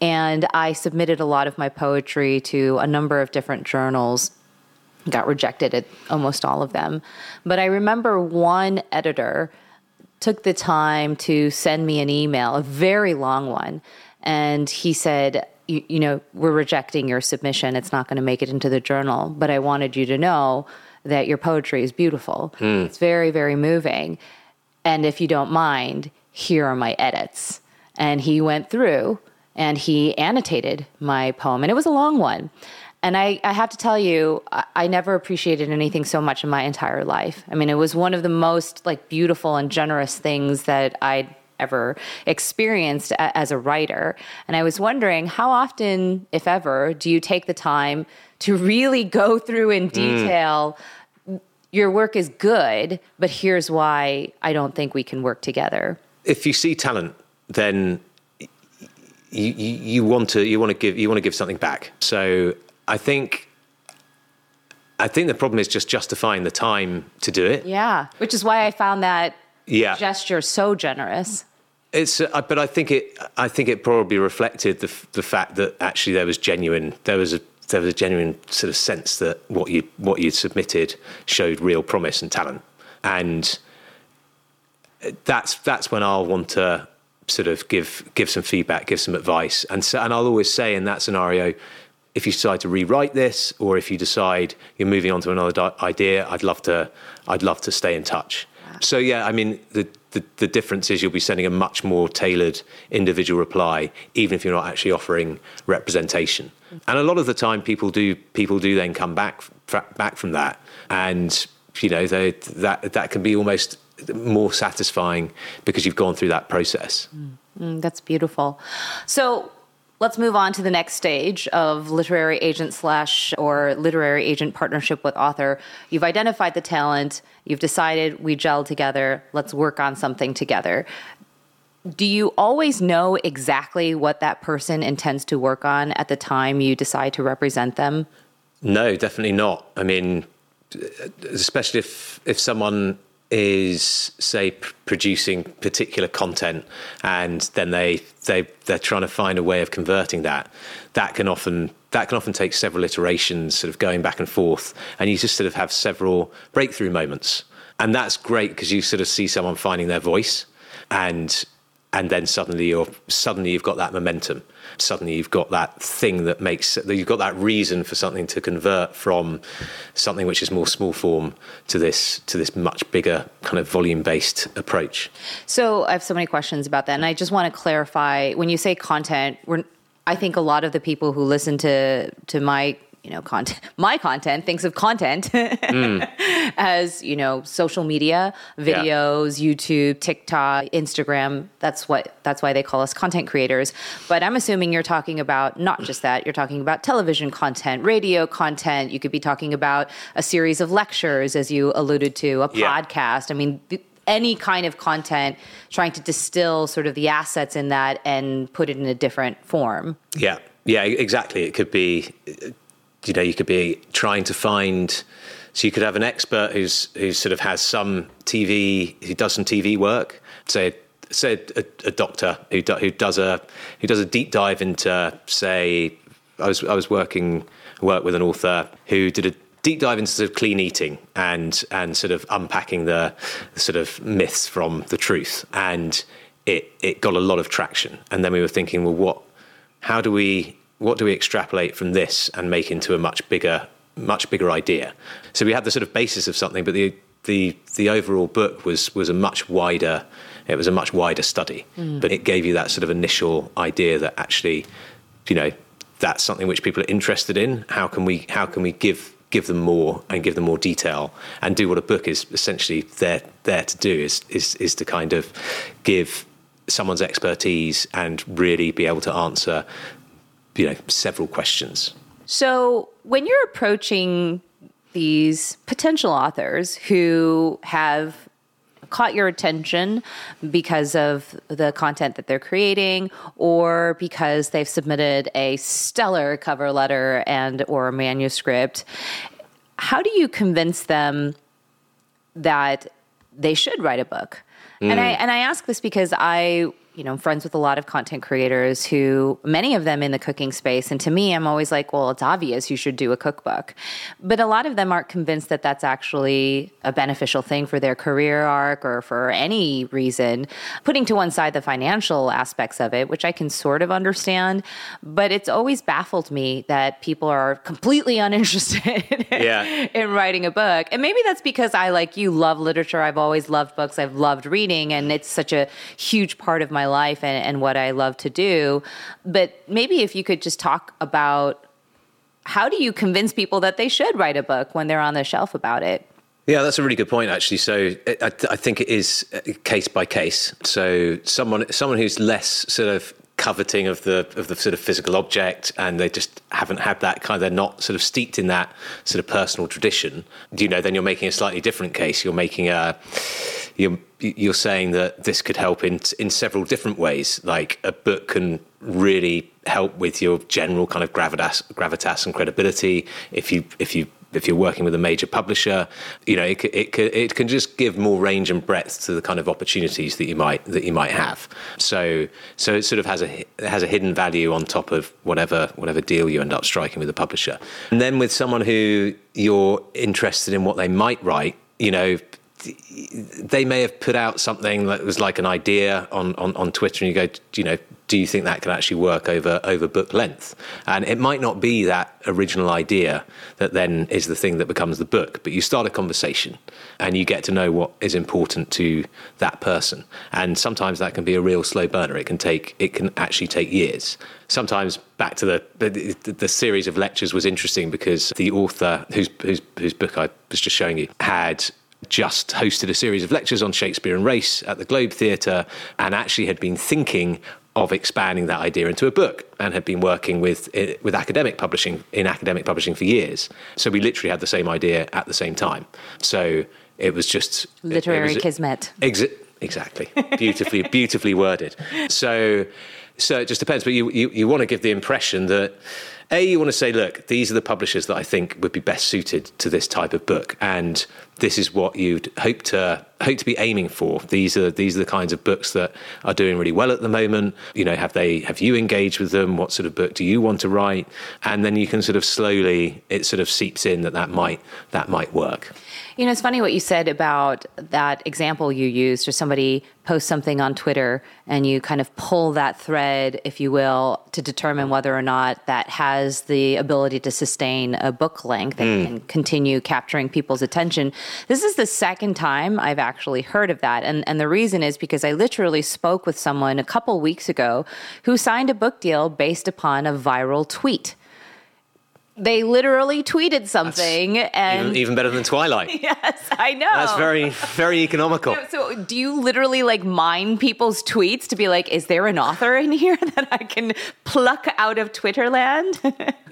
And I submitted a lot of my poetry to a number of different journals. Got rejected at almost all of them. But I remember one editor took the time to send me an email, a very long one. And he said, you, you know, we're rejecting your submission. It's not going to make it into the journal. But I wanted you to know that your poetry is beautiful. Mm. It's very, very moving. And if you don't mind, here are my edits. And he went through and he annotated my poem. And it was a long one. And I, I have to tell you, I, I, never appreciated anything so much in my entire life. I mean, it was one of the most like beautiful and generous things that I'd ever experienced a, as a writer. And I was wondering, how often, if ever, do you take the time to really go through in mm. detail? Mm. Your work is good, but here's why I don't think we can work together. If you see talent, then you, you, you want to you want to give you want to give something back. So I think I think the problem is just justifying the time to do it. Yeah, which is why I found that yeah. gesture so generous. It's, uh, but I think it. I think it probably reflected the the fact that actually there was genuine. There was a there was a genuine sort of sense that what you what you submitted showed real promise and talent, and that's that's when I'll want to sort of give give some feedback, give some advice, and so, and I'll always say in that scenario, if you decide to rewrite this or if you decide you're moving on to another di- idea, I'd love to I'd love to stay in touch. So yeah, I mean the, the, the difference is you'll be sending a much more tailored individual reply, even if you're not actually offering representation. And a lot of the time, people do people do then come back back from that, and you know they, that that can be almost more satisfying because you've gone through that process. Mm, mm that's beautiful. So Let's move on to the next stage of literary agent slash or literary agent partnership with author. You've identified the talent, you've decided we gel together, let's work on something together. Do you always know exactly what that person intends to work on at the time you decide to represent them? No, definitely not. I mean, especially if if someone is say p- producing particular content and then they they they're trying to find a way of converting that that can often that can often take several iterations sort of going back and forth and you just sort of have several breakthrough moments. And that's great because you sort of see someone finding their voice and and then suddenly you're suddenly you've got that momentum suddenly you've got that thing that makes you've got that reason for something to convert from something which is more small form to this to this much bigger kind of volume based approach. So I have so many questions about that, and I just want to clarify when you say content. I think a lot of the people who listen to to my you know content my content thinks of content mm. as you know social media videos yeah. youtube tiktok instagram. That's what that's why they call us content creators. But i'm assuming you're talking about not just that you're talking about television content radio content. You could be talking about a series of lectures as you alluded to a yeah. podcast. I mean any kind of content trying to distill sort of the assets in that and put it in a different form. Yeah. Yeah exactly. It could be you know, you could be trying to find. So you could have an expert who's who sort of has some TV, who does some TV work. Say, say a, a doctor who do, who does a who does a deep dive into, say, I was I was working work with an author who did a deep dive into sort of clean eating and and sort of unpacking the, the sort of myths from the truth and it it got a lot of traction and then we were thinking well what how do we what do we extrapolate from this and make into a much bigger much bigger idea? So we had the sort of basis of something but the the the overall book was was a much wider it was a much wider study. Mm. but it gave you that sort of initial idea that actually you know that's something which people are interested in. How can we how can we give give them more and give them more detail and do what a book is essentially there there to do is is is to kind of give someone's expertise and really be able to answer you know several questions so when you're approaching these potential authors who have caught your attention because of the content that they're creating or because they've submitted a stellar cover letter and or a manuscript how do you convince them that they should write a book mm. and i and i ask this because i you know, friends with a lot of content creators who, many of them in the cooking space. And to me, I'm always like, well, it's obvious you should do a cookbook. But a lot of them aren't convinced that that's actually a beneficial thing for their career arc or for any reason. Putting to one side the financial aspects of it, which I can sort of understand, but it's always baffled me that people are completely uninterested yeah. in writing a book. And maybe that's because I, like you, love literature. I've always loved books, I've loved reading, and it's such a huge part of my life and, and what I love to do. But maybe if you could just talk about how do you convince people that they should write a book when they're on the shelf about it? Yeah, that's a really good point, actually. So I, I, think it is uh, case by case. So someone someone who's less sort of coveting of the of the sort of physical object, and they just haven't had that kind. Of, they're not sort of steeped in that sort of personal tradition. Do you know? Then you're making a slightly different case. You're making a you're you're saying that this could help in in several different ways. Like a book can really help with your general kind of gravitas gravitas and credibility. If you if you if you're working with a major publisher, you know it it it can just give more range and breadth to the kind of opportunities that you might that you might have. So so it sort of has a has a hidden value on top of whatever whatever deal you end up striking with a publisher. And then with someone who you're interested in what they might write, you know they may have put out something that was like an idea on, on, on Twitter, and you go, you know, do you think that can actually work over over book length? And it might not be that original idea that then is the thing that becomes the book, but you start a conversation and you get to know what is important to that person. And sometimes that can be a real slow burner. It can take it can actually take years. Sometimes back to the the, the series of lectures was interesting because the author whose whose, whose book I was just showing you had just hosted a series of lectures on Shakespeare and race at the Globe Theatre and actually had been thinking of expanding that idea into a book and had been working with eh, with academic publishing in academic publishing for years. So we literally had the same idea at the same time. So it was just literary it, it was, kismet. Exa- exactly, beautifully beautifully worded. So so it just depends, but you, you, you want to give the impression that a you want to say, look, these are the publishers that I think would be best suited to this type of book, and this is what you'd hope to hope to be aiming for. These are these are the kinds of books that are doing really well at the moment. You know, have they have you engaged with them? What sort of book do you want to write? And then you can sort of slowly it sort of seeps in that that might that might work. You know, it's funny what you said about that example you used, or somebody posts something on Twitter and you kind of pull that thread, if you will, to determine whether or not that has the ability to sustain a book length and, mm. and continue capturing people's attention. This is the second time I've actually heard of that. And, and the reason is because I literally spoke with someone a couple weeks ago who signed a book deal based upon a viral tweet they literally tweeted something That's and even, even, better than twilight. Yes i know. That's very very economical. So do you literally like mine people's tweets to be like is there an author in here that i can pluck out of twitterland?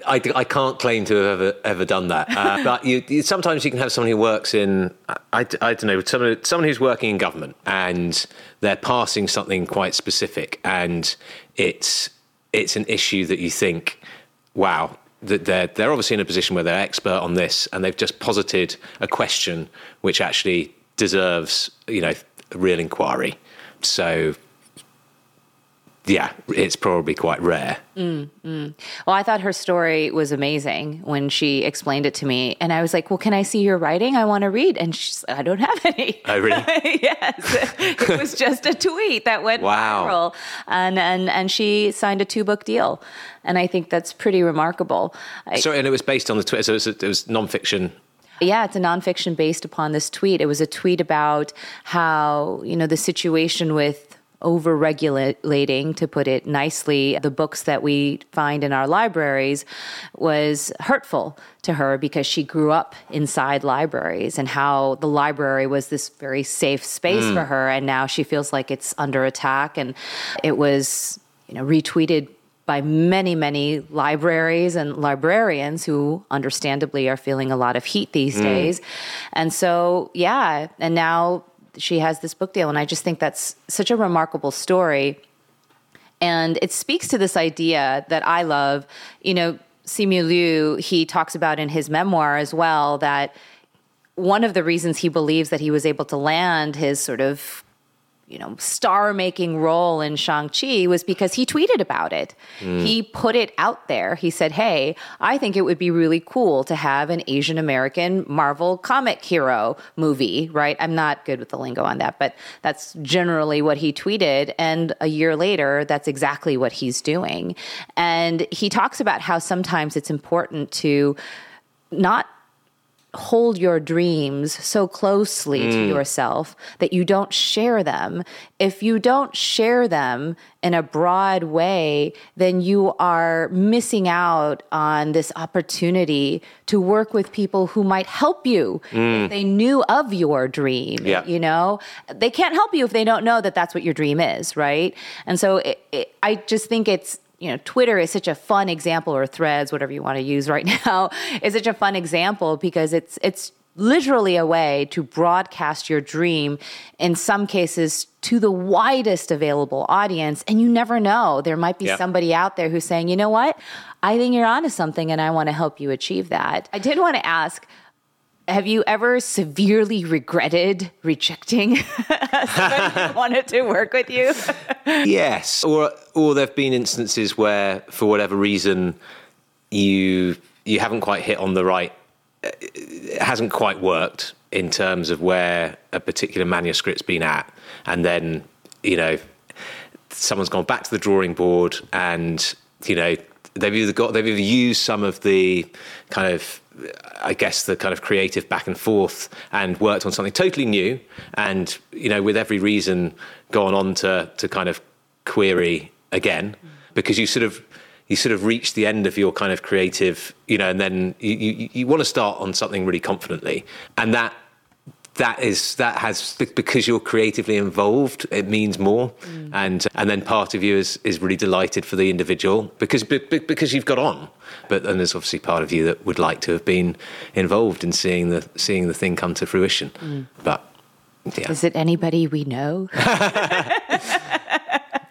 I, I can't claim to have ever, ever done that. Uh, but you, you, sometimes you can have someone who works in i, I don't know someone, someone who's working in government and they're passing something quite specific and it's it's an issue that you think wow they're they're obviously in a position where they're expert on this, and they've just posited a question which actually deserves you know real inquiry. So yeah, it's probably quite rare. Mm, mm. Well, I thought her story was amazing when she explained it to me, and I was like, "Well, can I see your writing? I want to read." And she's, like, "I don't have any." Oh, really? yes, it was just a tweet that went wow. viral, and and and she signed a two book deal, and I think that's pretty remarkable. So, and it was based on the Twitter. So it was, it was nonfiction yeah, it's a nonfiction based upon this tweet. It was a tweet about how, you know, the situation with over regulating, to put it nicely, the books that we find in our libraries was hurtful to her because she grew up inside libraries and how the library was this very safe space mm. for her. And now she feels like it's under attack. And it was, you know, retweeted by many, many libraries and librarians who understandably are feeling a lot of heat these mm. days. And so, yeah, and now she has this book deal. And I just think that's such a remarkable story. And it speaks to this idea that I love. You know, Simu Liu, he talks about in his memoir as well that one of the reasons he believes that he was able to land his sort of you know, star making role in Shang-Chi was because he tweeted about it. Mm. He put it out there. He said, Hey, I think it would be really cool to have an Asian American Marvel comic hero movie, right? I'm not good with the lingo on that, but that's generally what he tweeted. And a year later, that's exactly what he's doing. And he talks about how sometimes it's important to not hold your dreams so closely mm. to yourself that you don't share them. If you don't share them in a broad way, then you are missing out on this opportunity to work with people who might help you mm. if they knew of your dream. Yeah. You know, they can't help you if they don't know that that's what your dream is, right? And so it, it, I just think it's you know, Twitter is such a fun example, or Threads, whatever you want to use right now, is such a fun example because it's it's literally a way to broadcast your dream in some cases to the widest available audience and you never know. There might be yeah. somebody out there who's saying you know what? I think you're onto something and i want to help you achieve that. I did want to ask have you ever severely regretted rejecting somebody who wanted to work with you? yes, or or there've been instances where, for whatever reason, you you haven't quite hit on the right. Uh, it hasn't quite worked in terms of where a particular manuscript's been at, and then you know someone's gone back to the drawing board, and you know they've either got they've either used some of the kind of I guess the kind of creative back and forth and worked on something totally new and you know with every reason gone on to to kind of query again. Because you sort of you sort of reach the end of your kind of creative you know and then you, you, you want to start on something really confidently. And that that is that has because you're creatively involved it means more mm. and and then part of you is is really delighted for the individual because because you've got on but then there's obviously part of you that would like to have been involved in seeing the seeing the thing come to fruition mm. but yeah. Is it anybody we know?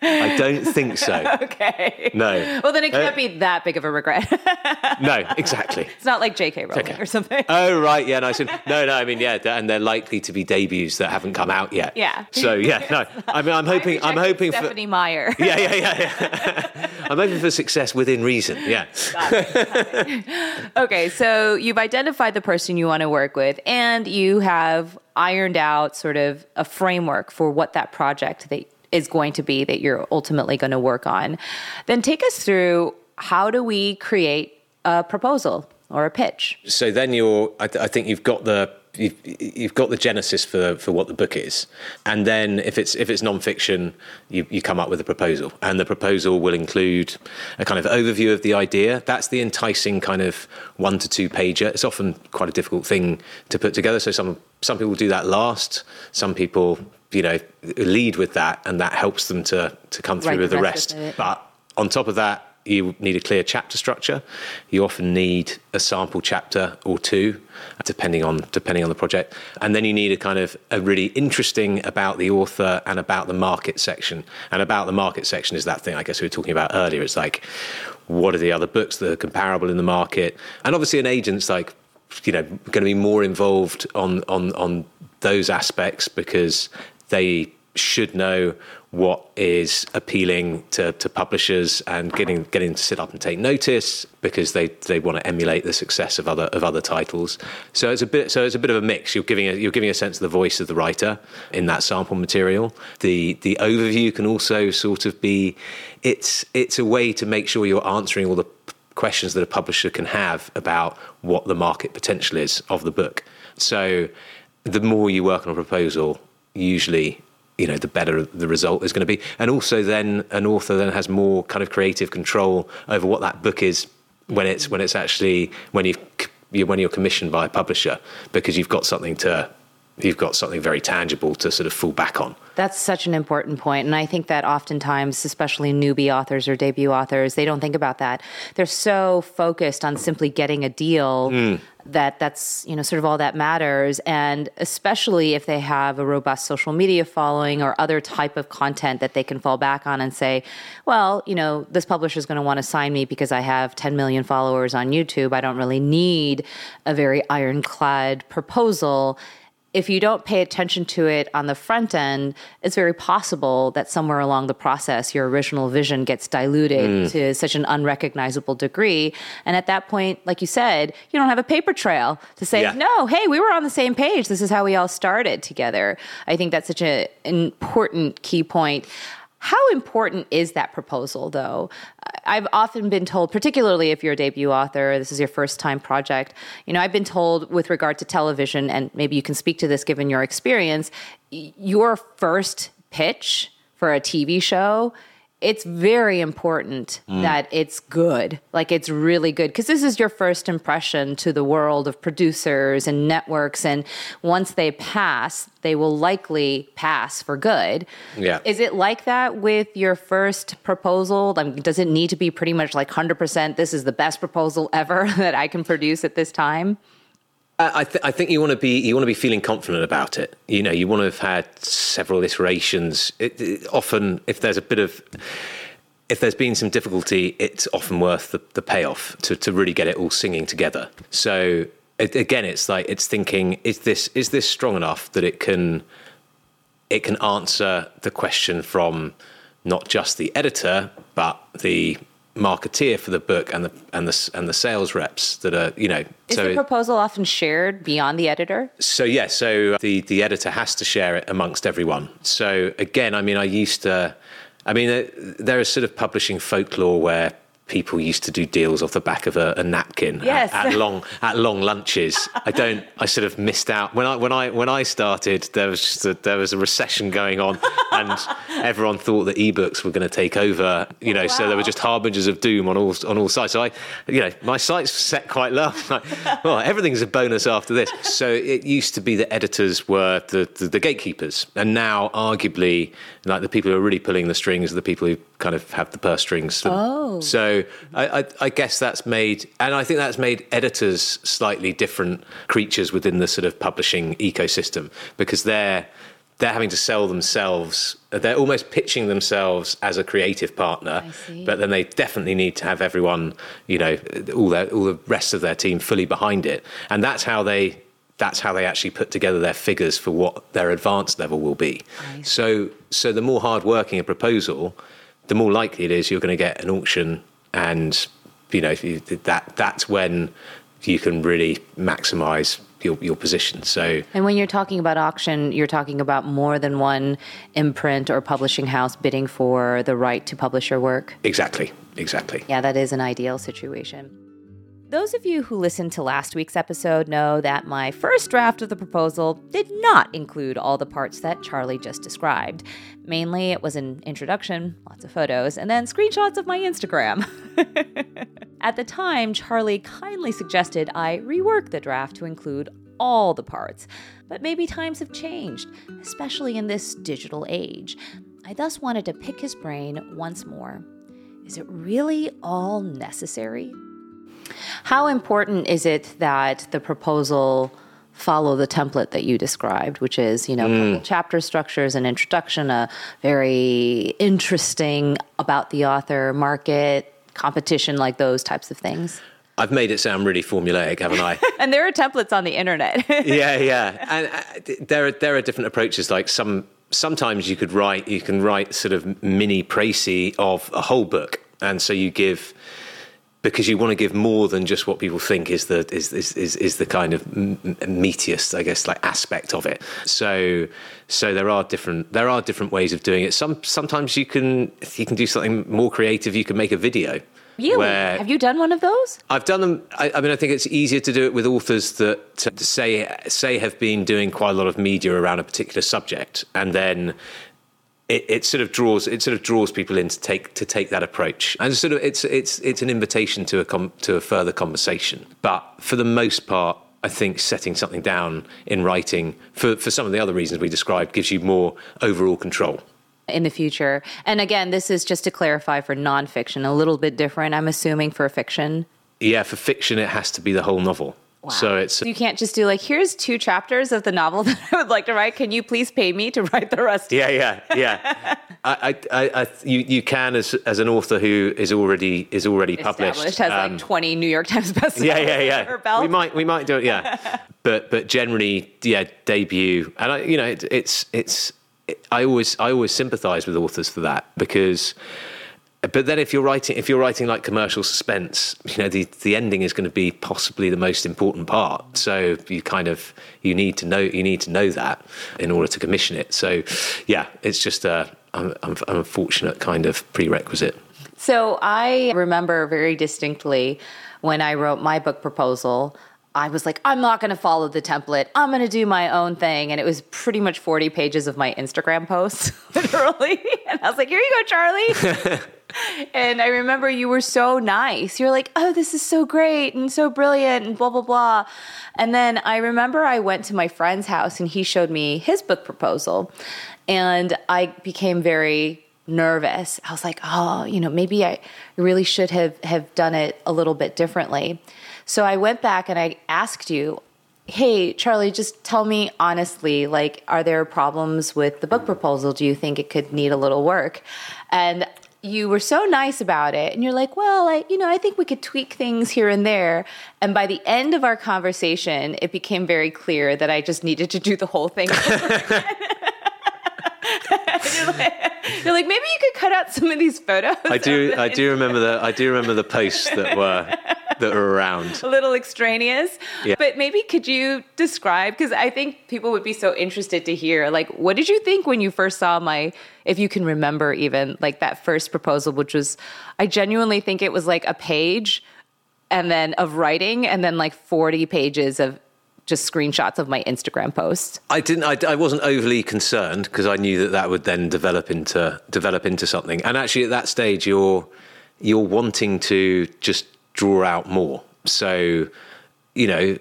I don't think so. okay. No. Well, then it can't uh, be that big of a regret. no, exactly. It's not like J.K. Rowling okay. or something. Oh right, yeah. No, I no, no. I mean, yeah, and they're likely to be debuts that haven't come out yet. Yeah. So yeah, no. I mean, I'm hoping. I'm hoping Stephenie for Stephenie Meyer. yeah, yeah, yeah, yeah. I'm hoping for success within reason. Yeah. Got it, got it. okay, so you've identified the person you want to work with, and you have ironed out sort of a framework for what that project that is going to be that you're ultimately going to work on. Then take us through how do we create a proposal or a pitch? So then you're, I, th- I think you've got the You've, you've, got the genesis for for what the book is, and then if it's if it's nonfiction, you you come up with a proposal, and the proposal will include a kind of overview of the idea. That's the enticing kind of one to two pager. It's often quite a difficult thing to put together. So some some people do that last. Some people you know lead with that, and that helps them to to come through right, with the rest. rest. But on top of that, you need a clear chapter structure. You often need a sample chapter or two, depending on depending on the project, and then you need a kind of a really interesting about the author and about the market section. And about the market section is that thing I guess we were talking about earlier. It's like what are the other books that are comparable in the market, and obviously an agent's like you know going to be more involved on on on those aspects because they should know what is appealing to, to publishers and getting getting to sit up and take notice because they, they want to emulate the success of other of other titles. So it's a bit so it's a bit of a mix. You're giving a, you're giving a sense of the voice of the writer in that sample material. The the overview can also sort of be it's it's a way to make sure you're answering all the questions that a publisher can have about what the market potential is of the book. So the more you work on a proposal, usually you know the better the result is going to be. And also then an author then has more kind of creative control over what that book is when it's when it's actually when you when you're commissioned by a publisher because you've got something to you've got something very tangible to sort of fall back on. That's such an important point. And I think that oftentimes, especially newbie authors or debut authors, they don't think about that. They're so focused on simply getting a deal mm. that that's, you know, sort of all that matters. And especially if they have a robust social media following or other type of content that they can fall back on and say, well, you know, this publisher is going to want to sign me because I have 10 million followers on YouTube. I don't really need a very ironclad proposal if you don't pay attention to it on the front end, it's very possible that somewhere along the process, your original vision gets diluted mm. to such an unrecognizable degree. And at that point, like you said, you don't have a paper trail to say, yeah. no, hey, we were on the same page. This is how we all started together. I think that's such an important key point. How important is that proposal, though? I've often been told, particularly if you're a debut author, this is your first time project, you know, I've been told with regard to television, and maybe you can speak to this given your experience, your first pitch for a TV show it's very important mm. that it's good. Like it's really good because this is your first impression to the world of producers and networks. And once they pass, they will likely pass for good. Yeah. Is it like that with your first proposal? I mean, does it need to be pretty much like 100% this is the best proposal ever that I can produce at this time? I, th- I, think you want to be you want to be feeling confident about it. You know, you want to have had several iterations. It, it, often, if there's a bit of if there's been some difficulty, it's often worth the, the payoff to, to really get it all singing together. So it, again, it's like it's thinking: is this is this strong enough that it can it can answer the question from not just the editor but the marketeer for the book and the and the and the sales reps that are you know is so the proposal often shared beyond the editor? So yeah so the the editor has to share it amongst everyone. So again i mean i used to i mean uh, there is sort of publishing folklore where people used to do deals off the back of a, a napkin yes. at, at, long at long lunches. I don't. I sort of missed out when I when I when I started. There was just a, there was a recession going on, and everyone thought that ebooks were going to take over. You oh, know, wow. so there were just harbingers of doom on all on all sides. So I, you know, my sights set quite low. Like, well, everything's a bonus after this. So it used to be that editors were the, the, the gatekeepers, and now arguably, like the people who are really pulling the strings are the people who kind of have the purse strings. Oh. So I, I, I, guess that's made, and I think that's made editors slightly different creatures within the sort of publishing ecosystem because they're they're having to sell themselves. They're almost pitching themselves as a creative partner, but then they definitely need to have everyone, you know, all their all the rest of their team fully behind it, and that's how they that's how they actually put together their figures for what their advanced level will be. So, so the more hardworking a proposal, the more likely it is you're going to get an auction, and you know that that's when you can really maximise your, your position. So, and when you're talking about auction, you're talking about more than one imprint or publishing house bidding for the right to publish your work. Exactly, exactly. Yeah, that is an ideal situation. Those of you who listened to last week's episode know that my first draft of the proposal did not include all the parts that Charlie just described. Mainly, it was an introduction, lots of photos, and then screenshots of my Instagram. At the time, Charlie kindly suggested I rework the draft to include all the parts. But maybe times have changed, especially in this digital age. I thus wanted to pick his brain once more. Is it really all necessary? How important is it that the proposal follow the template that you described, which is, you know, mm. chapter structures, an introduction, a very interesting about the author, market, competition, like those types of things? I've made it sound really formulaic, haven't I? and there are templates on the internet. yeah, yeah, and uh, there are there are different approaches. Like some sometimes you could write you can write sort of mini précis of a whole book, and so you give because you want to give more than just what people think is the is is is, is the kind of meatiest, I guess, like aspect of it. So so there are different there are different ways of doing it. Some sometimes you can you can do something more creative. You can make a video Really? Have you done one of those? I've done them. I, I mean, I think it's easier to do it with authors that to say say have been doing quite a lot of media around a particular subject, and then it, it, sort of draws it sort of draws people in to take to take that approach, and sort of it's it's it's an invitation to a com, to a further conversation. But for the most part, I think setting something down in writing for for some of the other reasons we described gives you more overall control in the future. And again, this is just to clarify for nonfiction, a little bit different. I'm assuming for fiction. Yeah, for fiction, it has to be the whole novel. Wow. So it's you can't just do like here's two chapters of the novel that I would like to write. Can you please pay me to write the rest? Yeah, yeah, yeah. I, I, I, you, you can as as an author who is already is already published has um, like twenty New York Times bestsellers. Yeah, yeah, yeah. We might we might do it. Yeah, but but generally, yeah, debut, and I, you know, it, it's it's. I always I always sympathise with authors for that because but then if you're writing if you're writing like commercial suspense you know the the ending is going to be possibly the most important part so you kind of you need to know you need to know that in order to commission it so yeah it's just a unfortunate kind of prerequisite so i remember very distinctly when i wrote my book proposal I was like, I'm not going to follow the template. I'm going to do my own thing. And it was pretty much 40 pages of my Instagram posts, literally. And I was like, here you go, Charlie. and I remember you were so nice. You're like, oh, this is so great and so brilliant and blah, blah, blah. And then I remember I went to my friend's house and he showed me his book proposal. And I became very nervous. I was like, oh, you know, maybe I really should have, have done it a little bit differently. So I went back and I asked you, hey, Charlie, just tell me honestly, like, are there problems with the book proposal? Do you think it could need a little work? And you were so nice about it and you're like well i you know i think we could tweak things here and there. And by the end of our conversation it became very clear that i just needed to do the whole thing you're, like, you're like maybe you could cut out some of these photos i do i do remember the i do remember the posts that were that were around. A little extraneous. Yeah. But maybe could you describe, because I think people would be so interested to hear, like, what did you think when you first saw my, if you can remember even, like that first proposal, which was, I genuinely think it was like a page and then of writing and then like 40 pages of just screenshots of my Instagram posts. I didn't. I, I wasn't overly concerned because I knew that that would then develop into develop into something. And actually, at that stage, you're you're wanting to just draw out more. So, you know,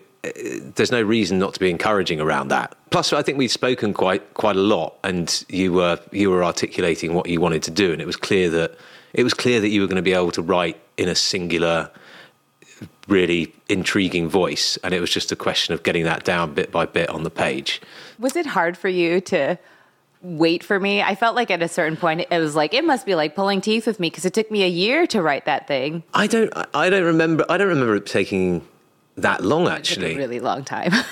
there's no reason not to be encouraging around that. Plus, I think we've spoken quite quite a lot, and you were you were articulating what you wanted to do, and it was clear that it was clear that you were going to be able to write in a singular, really intriguing voice, and it was just a question of getting that down bit by bit on the page. Was it hard for you to wait for me. I felt like at a certain point it was like it must be like pulling teeth with me because it took me a year to write that thing. I don't I don't remember I don't remember it taking that long actually. really long time.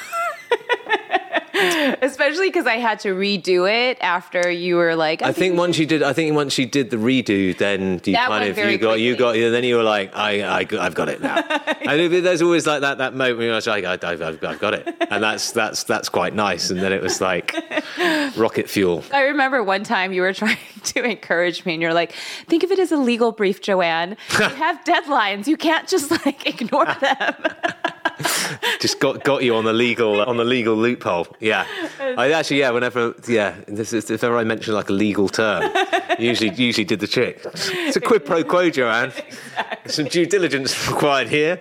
especially because I had to redo it after you were like. I, I think, once you did, I think once you did the redo, then you kind of you got quickly. you got then you were like, I, I I've got it now. and there's always like that that moment where you're like, I, I've, I've got it, and that's that's that's quite nice. And then it was like rocket fuel. I remember one time you were trying to encourage me, and you're like, think of it as a legal brief, Joanne. You have deadlines. You can't just like ignore them. just got got you on the legal on the legal loophole. Yeah, I actually yeah. Whenever yeah, this is if ever I mention like a legal term, usually usually did the trick. It's a quid pro quo, Joanne. Exactly. Some due diligence required here.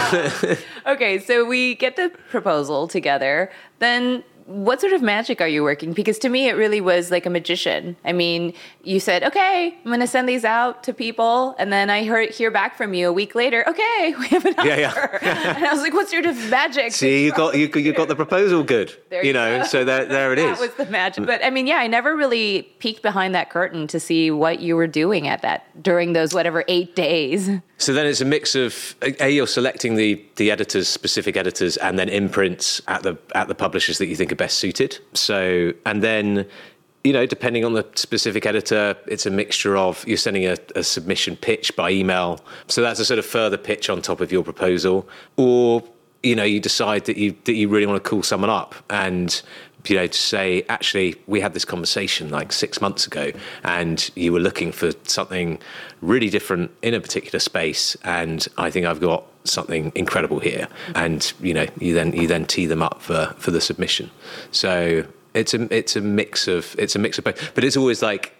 okay, so we get the proposal together. Then what sort of magic are you working? Because to me, it really was like a magician. I mean, you said, okay, I'm going to send these out to people. And then I heard hear back from you a week later, okay, we have an offer. Yeah, yeah. and I was like, what sort of magic? See, you got, you, you got the proposal good, there you, you know, go. so there, there it is. That was the magic. But I mean, yeah, I never really peeked behind that curtain to see what you were doing at that during those whatever eight days. So then it's a mix of a you're selecting the the editors, specific editors, and then imprints at the at the publishers that you think are best suited. So and then you know, depending on the specific editor, it's a mixture of you're sending a, a, submission pitch by email. So that's a sort of further pitch on top of your proposal. Or, you know, you decide that you that you really want to call someone up and you know, to say, actually, we had this conversation like six months ago, and you were looking for something really different in a particular space, and I think I've got something incredible here, and you know, you then you then tee them up for for the submission. So it's a it's a mix of it's a mix of both, but it's always like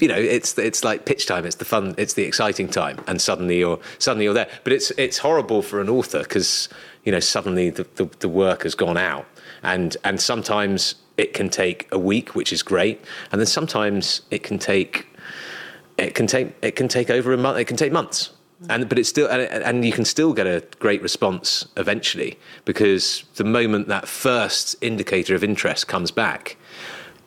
you know, it's it's like pitch time. It's the fun. It's the exciting time, and suddenly you're suddenly you're there. But it's it's horrible for an author because you know suddenly the, the, the work has gone out, and and sometimes it can take a week, which is great, and then sometimes it can take it can take it can take over a month. It can take months, and but it's still and, and you can still get a great response eventually because the moment that first indicator of interest comes back,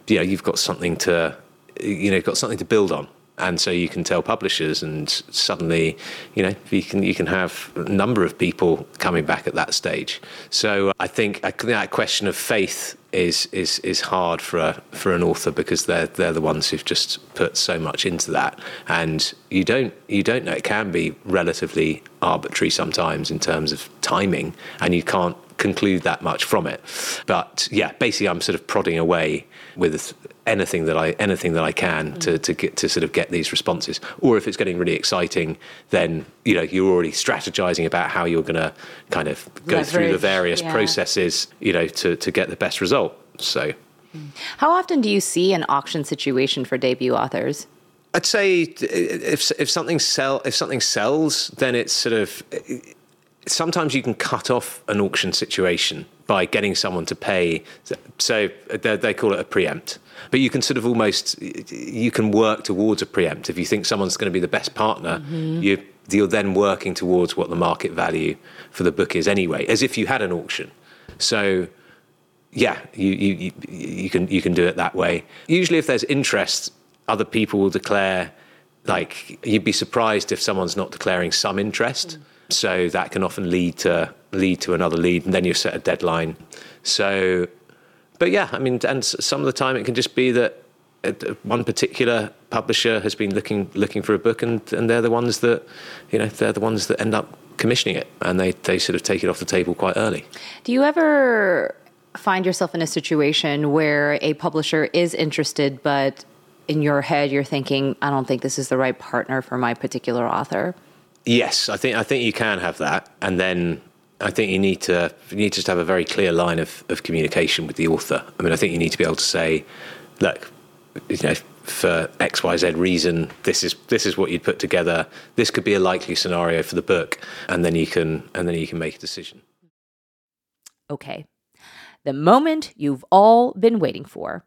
you know you've got something to you know got something to build on. And so you can tell publishers and suddenly you know you can you can have a number of people coming back at that stage. So i think that question of faith is is is hard for a for an author because they're they're the ones who've just put so much into that. And you don't you don't know it can be relatively arbitrary sometimes in terms of timing and you can't conclude that much from it. But yeah basically i'm sort of prodding away with anything that I anything that I can mm. to to get to sort of get these responses. Or if it's getting really exciting, then you know you're already strategizing about how you're going to kind of go Leverage, through the various yeah. processes, you know, to to get the best result. So, mm. how often do you see an auction situation for debut authors? I'd say uh, if if something sell if something sells, then it's sort of uh, sometimes you can cut off an auction situation by getting someone to pay. So they call it a preempt but you can sort of almost you can work towards a preempt. If you think someone's going to be the best partner mm-hmm. you you're then working towards what the market value for the book is anyway as if you had an auction. So yeah you you you can you can do it that way. Usually if there's interest other people will declare like you'd be surprised if someone's not declaring some interest. Mm. so that can often lead to lead to another lead and then you set a deadline. So but yeah, I mean, and some of the time it can just be that uh, one particular publisher has been looking looking for a book, and, and they're the ones that you know they're the ones that end up commissioning it, and they they sort of take it off the table quite early. Do you ever find yourself in a situation where a publisher is interested, but in your head you're thinking, I don't think this is the right partner for my particular author? Yes, I think I think you can have that, and then I think you need to you need to just have a very clear line of, of communication with the author. I mean, I think you need to be able to say, look, you know, for X, Y, Z reason, this is this is what you'd put together. This could be a likely scenario for the book, and then you can and then you can make a decision. Okay, the moment you've all been waiting for,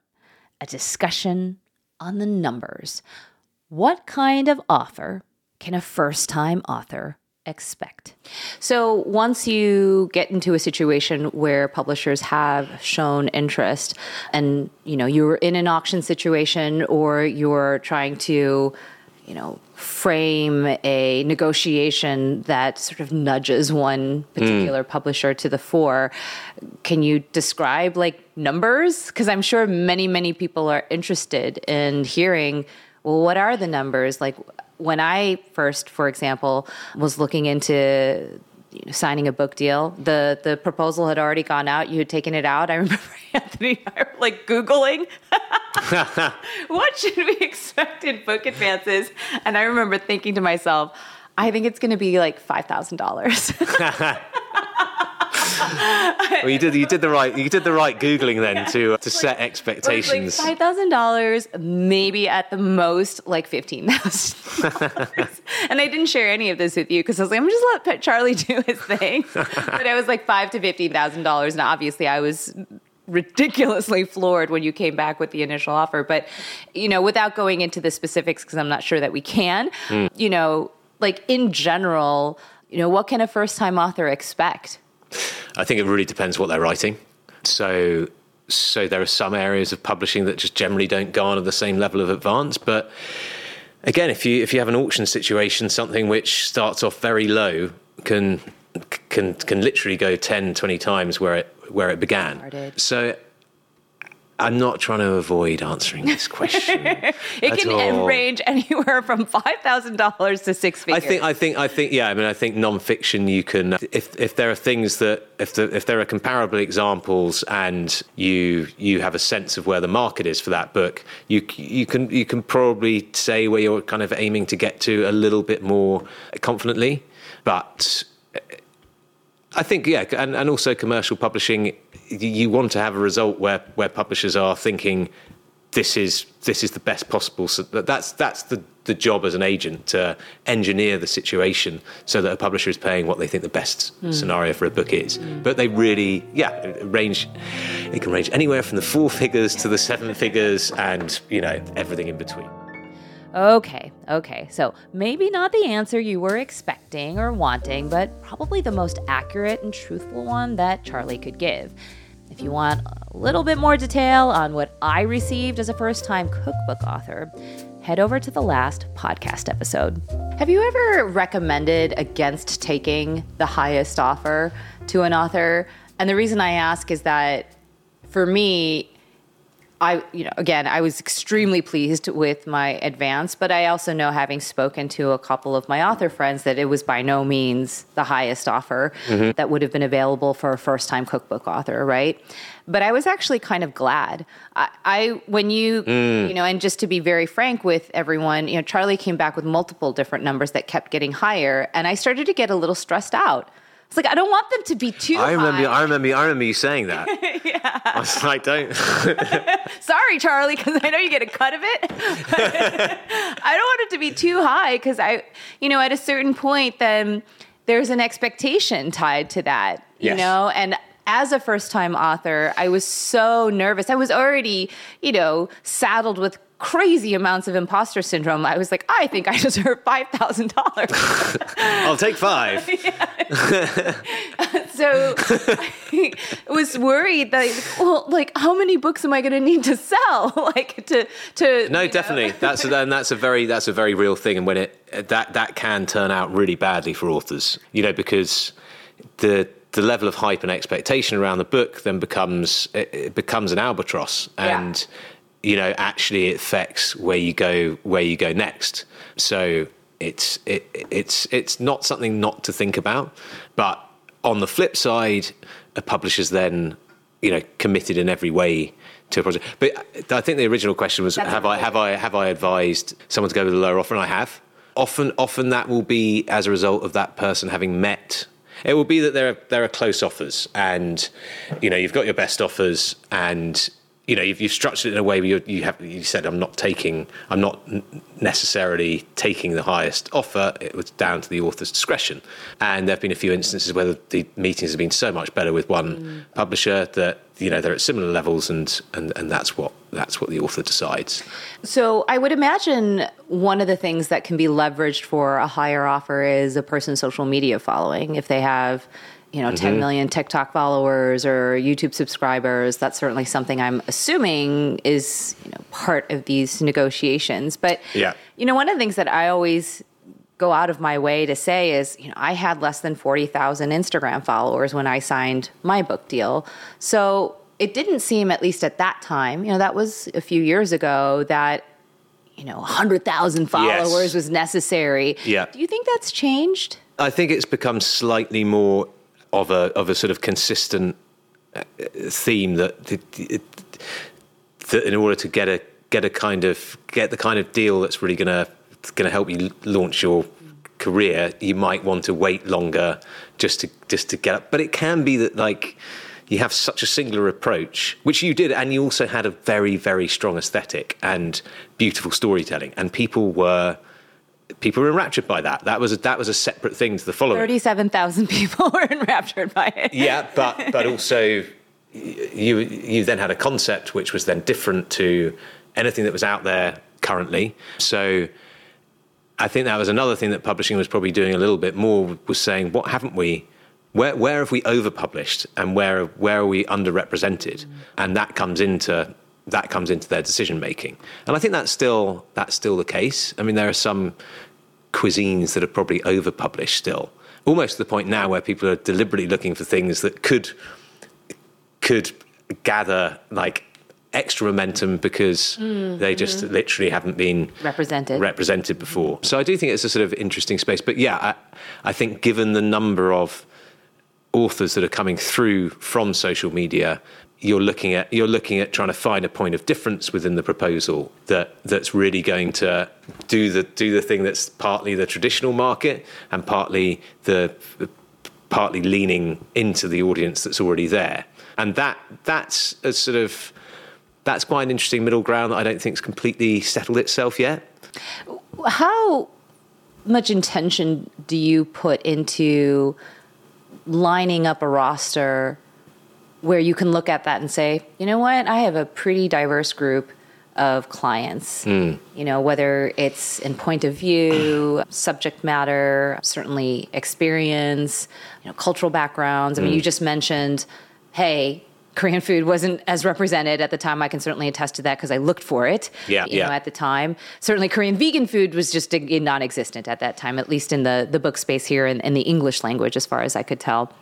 a discussion on the numbers. What kind of offer can a first-time author expect. So once you get into a situation where publishers have shown interest and you know you're in an auction situation or you're trying to you know frame a negotiation that sort of nudges one particular mm. publisher to the fore can you describe like numbers because i'm sure many many people are interested in hearing well what are the numbers like when I first, for example, was looking into you know, signing a book deal, the the proposal had already gone out. You had taken it out. I remember Anthony and I were like googling what should we expect in book advances, and I remember thinking to myself, I think it's going to be like five thousand dollars. well, you did you did the right you did the right googling then yeah. to to set expectations. Like five thousand dollars, maybe at the most like fifteen thousand. and I didn't share any of this with you because I was like, I'm just let Charlie do his thing. but I was like five to fifteen thousand dollars, and obviously I was ridiculously floored when you came back with the initial offer. But you know, without going into the specifics, because I'm not sure that we can, mm. you know, like in general, you know, what can a first time author expect? I think it really depends what they're writing. So, so there are some areas of publishing that just generally don't garner the same level of advance. But again, if you if you have an auction situation, something which starts off very low can can can literally go 10, 20 times where it where it began. So I'm not trying to avoid answering this question. it can all. range anywhere from five thousand dollars to six figures. I think, I think, I think, yeah. I mean, I think nonfiction. You can, if if there are things that, if the, if there are comparable examples, and you you have a sense of where the market is for that book, you you can you can probably say where you're kind of aiming to get to a little bit more confidently, but. I think, yeah, and, and also commercial publishing you want to have a result where where publishers are thinking this is this is the best possible. So that's that's the the job as an agent to engineer the situation so that a publisher is paying what they think the best mm. scenario for a book is. Mm. But they really, yeah, range. It can range anywhere from the four figures to the seven figures, and you know everything in between. Okay, okay. So maybe not the answer you were expecting or wanting, but probably the most accurate and truthful one that Charlie could give. If you want a little bit more detail on what I received as a first time cookbook author, head over to the last podcast episode. Have you ever recommended against taking the highest offer to an author? And the reason I ask is that for me, I, you know, again, I was extremely pleased with my advance, but I also know, having spoken to a couple of my author friends, that it was by no means the highest offer mm-hmm. that would have been available for a first time cookbook author, right? But I was actually kind of glad. I, I when you, mm. you know, and just to be very frank with everyone, you know, Charlie came back with multiple different numbers that kept getting higher, and I started to get a little stressed out it's like I don't want them to be too. I remember. High. I remember. I remember you saying that. yeah. I was like, don't. Sorry, Charlie, because I know you get a cut of it. I don't want it to be too high because I, you know, at a certain point, then there's an expectation tied to that. You yes. know, and as a first time author, I was so nervous. I was already, you know, saddled with crazy amounts of imposter syndrome. I was like, I think I deserve five thousand dollars. I'll take five. so I was worried that, well, like, how many books am I going to need to sell? like to to. No, definitely. That's a, and that's a very that's a very real thing. And when it that that can turn out really badly for authors, you know, because the the level of hype and expectation around the book then becomes it, it becomes an albatross and yeah you know, actually it affects where you go where you go next. So it's it, it's it's not something not to think about. But on the flip side, a publisher's then you know committed in every way to a project. But I think the original question was: That's Have I have I have I advised someone to go with a lower offer? And I have. Often, often that will be as a result of that person having met it will be that there are there are close offers, and you know you've got your best offers, and you know, you've, you've, structured it in a way where you, you have you said I'm not taking, I'm not necessarily taking the highest offer. It was down to the author's discretion, and there have been a few instances where the meetings have been so much better with one mm. publisher that you know they're at similar levels, and, and and that's what that's what the author decides. So I would imagine one of the things that can be leveraged for a higher offer is a person's social media following if they have you know, mm-hmm. 10 million TikTok followers or YouTube subscribers. That's certainly something I'm assuming is, you know, part of these negotiations. But, yeah. you know, one of the things that I always go out of my way to say is, you know, I had less than 40,000 Instagram followers when I signed my book deal. So it didn't seem, at least at that time, you know, that was a few years ago, that you know, 100,000 followers yes. was necessary. Yeah. Do you think that's changed? I think it's become slightly more of a of a sort of consistent uh, theme that, that in order to get a get a kind of get the kind of deal that's really going to help you launch your career, you might want to wait longer just to just to get up. But it can be that like you have such a singular approach, which you did, and you also had a very very strong aesthetic and beautiful storytelling, and people were people were enraptured by that. That was a, that was a separate thing to the following. Thirty-seven thousand people were enraptured by it. Yeah, but but also you you then had a concept which was then different to anything that was out there currently. So I think that was another thing that publishing was probably doing a little bit more was saying what haven't we where where have we overpublished and where where are we underrepresented? Mm. And that comes into that comes into their decision making. And I think that's still that's still the case. I mean, there are some cuisines that are probably overpublished still, almost to the point now where people are deliberately looking for things that could could gather like extra momentum because mm. they just mm-hmm. literally haven't been Represented. represented before. So I do think it's a sort of interesting space. But yeah, I, I think given the number of authors that are coming through from social media, you're looking at you're looking at trying to find a point of difference within the proposal that that's really going to do the do the thing that's partly the traditional market and partly the partly leaning into the audience that's already there. And that that's a sort of that's quite an interesting middle ground that I don't think think's completely settled itself yet. How much intention do you put into lining up a roster where you can look at that and say, you know what, I have a pretty diverse group of clients. Hmm. You know, whether it's in point of view, subject matter, certainly experience, you know, cultural backgrounds. I mean, you hmm. just mentioned, hey, Korean food wasn't as represented at the time. I can certainly attest to that because I looked for it. Yeah, you yeah. know, at the time. Certainly, Korean vegan food was just non-existent at that time, at least in the the book space here in, in the English language, as far as I could tell.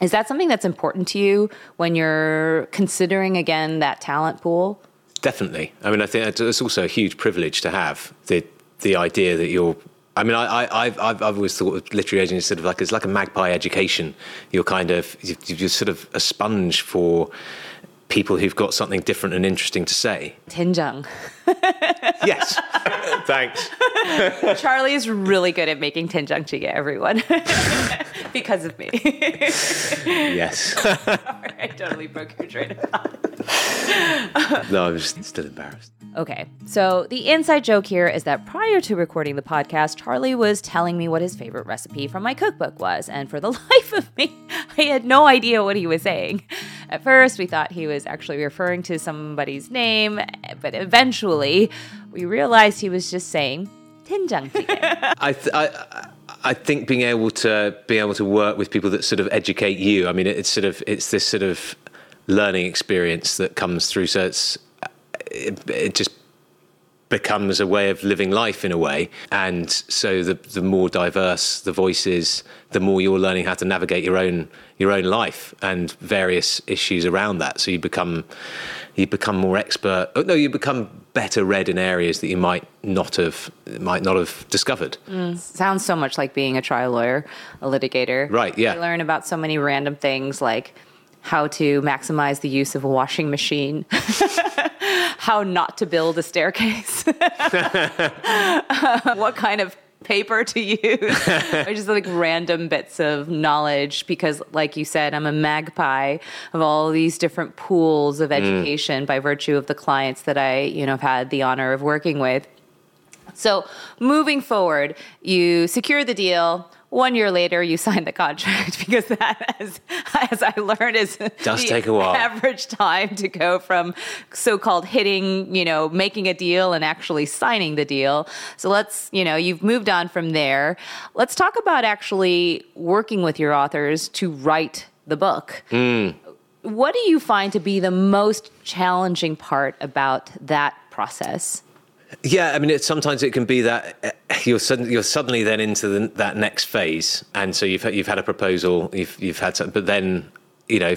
Is that something that's important to you when you're considering again that talent pool? Definitely. I mean, I think it's- also a huge privilege to have the the idea that you're. I mean, I, I've, I've I've always thought of literary agents sort of like it's like a magpie education. You're kind of you're sort of a sponge for people who've got something different and interesting to say. Tinjung. Yes. Thanks. Charlie is really good at making tinjung jjigae, everyone, because of me. Yes. Sorry, I totally broke your train of thought. No, I'm just still embarrassed. Okay, so the inside joke here is that prior to recording the podcast, Charlie was telling me what his favorite recipe from my cookbook was, and for the life of me, I had no idea what he was saying. At first, we thought he was actually referring to somebody's name, but eventually, we realized he was just saying tinjang. I, th- I, I think being able to be able to work with people that sort of educate you. I mean, it's sort of it's this sort of learning experience that comes through. So it's it, it just becomes a way of living life in a way. And so the the more diverse the voices, the more you're learning how to navigate your own your own life and various issues around that. So you become you become more expert. oh, No, you become better read in areas that you might not have might not have discovered. Mm. Sounds so much like being a trial lawyer, a litigator. Right, yeah. You learn about so many random things like how to maximize the use of a washing machine, how not to build a staircase, what kind of paper to use, or just like random bits of knowledge. Because, like you said, I'm a magpie of all these different pools of mm. education by virtue of the clients that I, you know, have had the honor of working with. So moving forward, you secure the deal. One year later, you sign the contract because that, as, as I learned, is Does the take a while. average time to go from so-called hitting, you know, making a deal and actually signing the deal. So let's, you know, you've moved on from there. Let's talk about actually working with your authors to write the book. Hmm. What do you find to be the most challenging part about that process? Yeah, I mean, it, sometimes it can be that uh, you're suddenly you're suddenly then into the, that next phase, and so you've you've had a proposal, you've you've had but then you know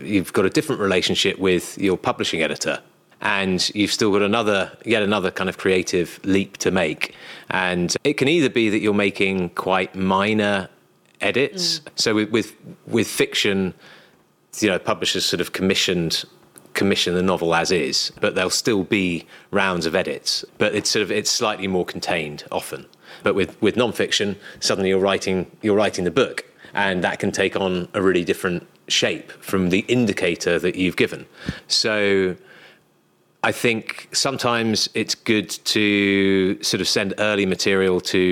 you've got a different relationship with your publishing editor, and you've still got another yet another kind of creative leap to make, and it can either be that you're making quite minor edits. So with, with with fiction, you know, publishers sort of commissioned commission the novel as is, but there'll still be rounds of edits. But it's sort of it's slightly more contained often. But with with nonfiction, suddenly you're writing you're writing the book, and that can take on a really different shape from the indicator that you've given. So. I think sometimes it's good to sort of send early material to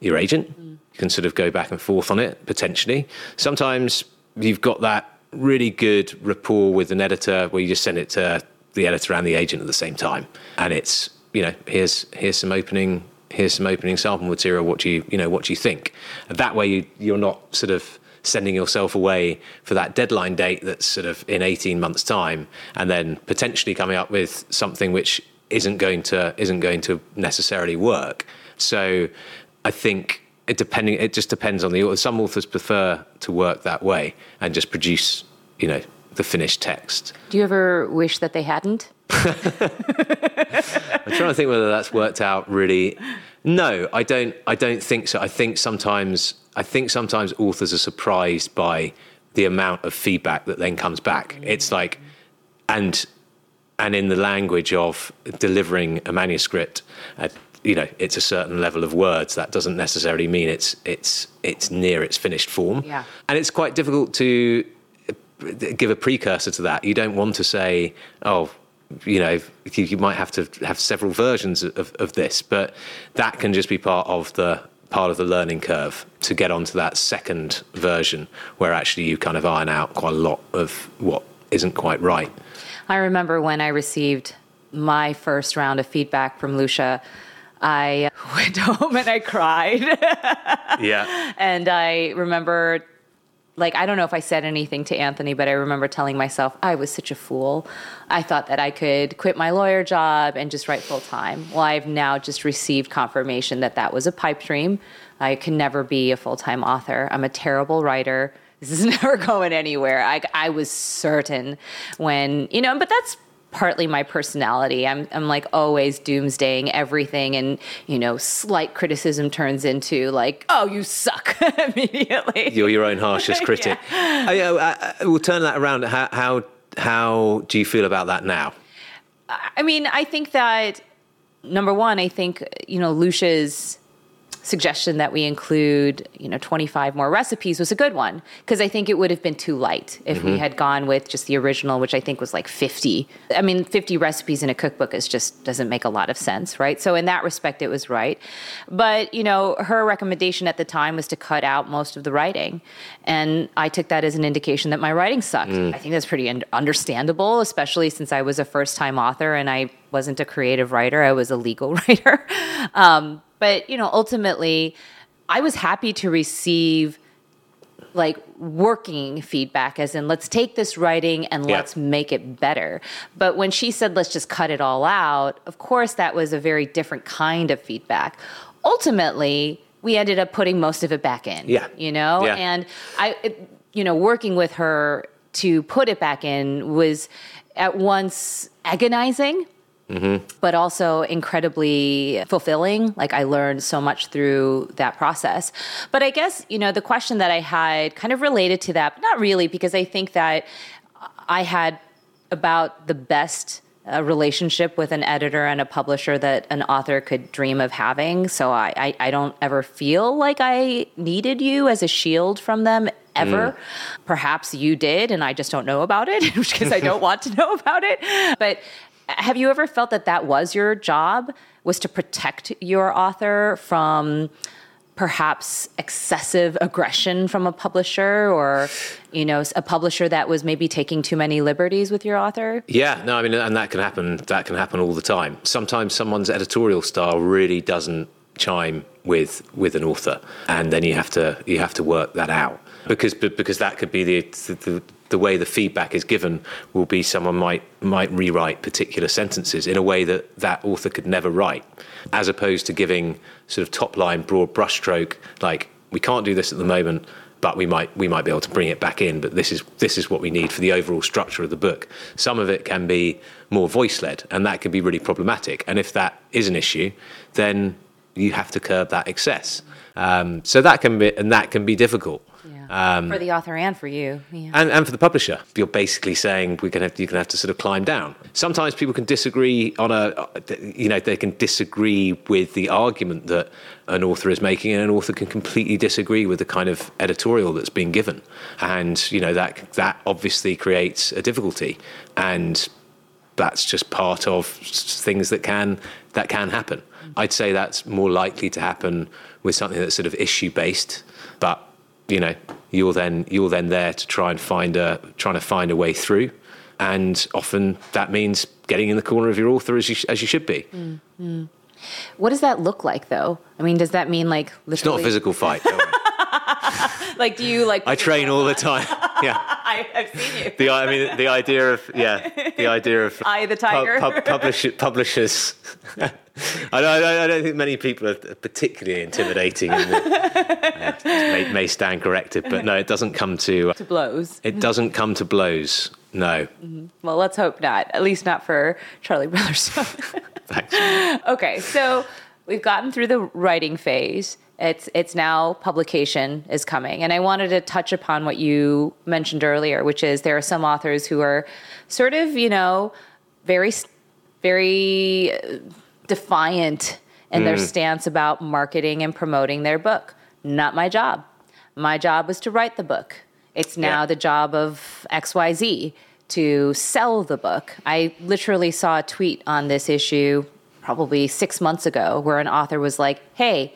your agent. You can sort of go back and forth on it potentially. Sometimes you've got that really good rapport with an editor where you just send it to the editor and the agent at the same time, and it's you know here's here's some opening here's some opening sample material. What do you you know what do you think? And that way you you're not sort of sending yourself away for that deadline date that's sort of in 18 months time and then potentially coming up with something which isn't going to isn't going to necessarily work so i think it depending it just depends on the author some authors prefer to work that way and just produce you know the finished text. Do you ever wish that they hadn't? I'm trying to think whether that's worked out really. No, I don't. I don't think so. I think sometimes I think sometimes authors are surprised by the amount of feedback that then comes back. It's like, and and in the language of delivering a manuscript, uh, you know, it's a certain level of words. That doesn't necessarily mean it's it's it's near its finished form. Yeah. And it's quite difficult to uh, give a precursor to that. You don't want to say, oh, you know, you, you might have to have several versions of, of this, but that can just be part of the part of the learning curve to get onto that second version where actually you kind of iron out quite a lot of what isn't quite right. I remember when I received my first round of feedback from Lucia, I went home and I cried. Yeah. and I remember like I don't know if I said anything to Anthony, but I remember telling myself I was such a fool. I thought that I could quit my lawyer job and just write full time. Well, I've now just received confirmation that that was a pipe dream. I can never be a full time author. I'm a terrible writer. This is never going anywhere. I, I was certain when, you know, but that's partly my personality. I'm I'm like always doomsdaying everything, and you know, slight criticism turns into like, oh, you suck immediately. You're your own harshest critic. I, I, I, we'll turn that around. How, how how do you feel about that now? I mean, I think that number one, I think you know Lucia's suggestion that we include, you know, 25 more recipes was a good one because I think it would have been too light if mm-hmm. we had gone with just the original, which I think was like 50. I mean, 50 recipes in a cookbook is just doesn't make a lot of sense, right? So in that respect, it was right. But you know, her recommendation at the time was to cut out most of the writing, and I took that as an indication that my writing sucked. Mm. I think that's pretty un- understandable, especially since I was a first-time author and I wasn't a creative writer; I was a legal writer. Um, but, you know, ultimately, I was happy to receive like working feedback as in let's take this writing and yeah. let's make it better but when she said let's just cut it all out of course that was a very different kind of feedback ultimately we ended up putting most of it back in yeah you know yeah. and i it, you know working with her to put it back in was at once agonizing Mm-hmm. but also incredibly fulfilling. Like I learned so much through that process. But I guess, you know, the question that I had kind of related to that, but not really, because I think that I had about the best uh, relationship with an editor and a publisher that an author could dream of having. So I, I, I don't ever feel like I needed you as a shield from them ever. Mm. Perhaps you did, and I just don't know about it because I don't want to know about it. But have you ever felt that that was your job was to protect your author from perhaps excessive aggression from a publisher or you know a publisher that was maybe taking too many liberties with your author? Yeah no i mean and that can happen that can happen all the time. Sometimes someone's editorial style really doesn't chime with with an author and then you have to you have to work that out. Because because that could be the, the the way the feedback is given will be someone might might rewrite particular sentences in a way that that author could never write, as opposed to giving sort of top line broad brushstroke like we can't do this at the moment, but we might we might be able to bring it back in. But this is this is what we need for the overall structure of the book. Some of it can be more voice led, and that can be really problematic. And if that is an issue, then you have to curb that excess. Um, so that can be and that can be difficult. Um, for the author and for you. Yeah. And, and for the publisher. You're basically saying we're gonna have, you're going to have to sort of climb down. Sometimes people can disagree on a, you know, they can disagree with the argument that an author is making, and an author can completely disagree with the kind of editorial that's being given. And, you know, that, that obviously creates a difficulty. And that's just part of things that can that can happen. I'd say that's more likely to happen with something that's sort of issue based, but you know you're then you're then there to try and find a trying to find a way through. And often that means getting in the corner of your author as you as you should be. Mm-hmm. what does that look like though? I mean does that mean like literally... it's not a physical fight like do you like i train all the time yeah I, have seen you the i mean the idea of yeah the idea of eye the tiger pub, pub, publish, publishers I, don't, I don't think many people are particularly intimidating. The, uh, may, may, stand corrected, but no, it doesn't come to to blows. It doesn't come to blows No. Well, let's hope not. At least not for Charlie Brothers. Thanks. okay, so we've gotten through the writing phase. It's it's now publication is coming, and I wanted to touch upon what you mentioned earlier, which is there are some authors who are sort of you know very very uh, defiant in their stance about marketing and promoting their book. Not my job. My job was to write the book. It's now Yeah. the job of XYZ to sell the book. I literally saw a tweet on this issue probably six months ago where an author was like, Hey,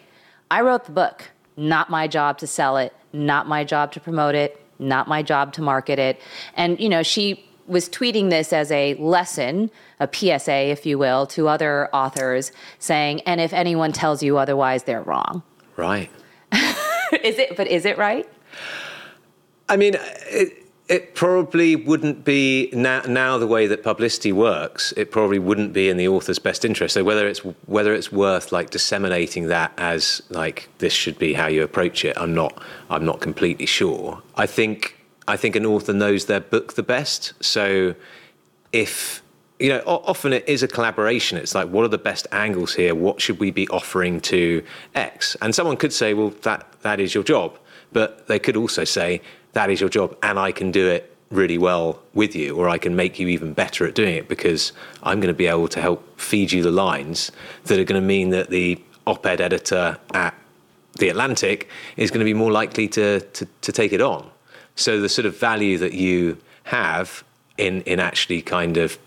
I wrote the book. Not my job to sell it, not my job to promote it, not my job to market it. And, you know, she was tweeting this as a lesson, a PSA, if you will, to other authors saying, and if anyone tells you otherwise, they're wrong. Right. is it, but is it right? I mean, it, it probably wouldn't be now, now the way that publicity works. It probably wouldn't be in the author's best interest. So whether it's whether it's worth like disseminating that as like this should be how you approach it, I'm not I'm not completely sure. I think I think an author knows their book the best. So if you know, often it is a collaboration. It's like, what are the best angles here? What should we be offering to X? And someone could say, well, that that is your job, but they could also say that is your job, and I can do it really well with you, or I can make you even better at doing it because I'm going to be able to help feed you the lines that are going to mean that the op-ed editor at the Atlantic is going to be more likely to, to, to take it on. So the sort of value that you have in, in actually kind of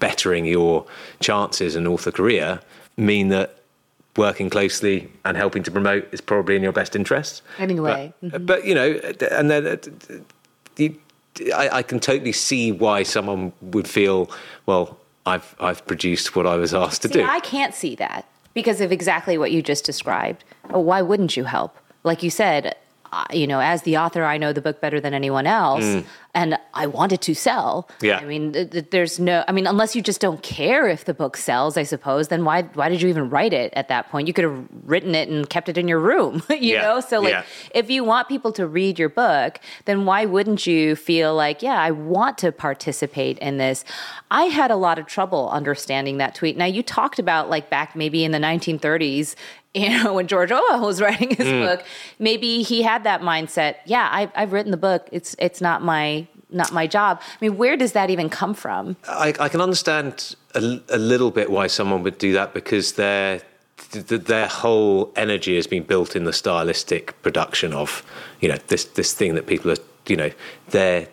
bettering your chances in author career mean that working closely and helping to promote is probably in your best interest. Anyway. But, but you know, and then uh, you, I, I can totally see why someone would feel, well, I've I've produced what I was asked to See, do. I can't see that because of exactly what you just described. Oh, why wouldn't you help? Like you said, uh, you know, as the author, I know the book better than anyone else, and I want it to sell. Mm. Yeah. I mean, th- th- there's no. I mean, unless you just don't care if the book sells, I suppose. Then why why did you even write it at that point? You could have written it and kept it in your room. You Yeah. know, so like, Yeah. if you want people to read your book, then why wouldn't you feel like, yeah, I want to participate in this? I had a lot of trouble understanding that tweet. Now, you talked about like back maybe in the 1930s, you know, when George Orwell was writing his mm. book, maybe he had that mindset. Yeah, I've, I've written the book. It's it's not my not my job. I mean, where does that even come from? I, I can understand a, a little bit why someone would do that because their th- th- their whole energy has been built in the stylistic production of you know this this thing that people are you know they're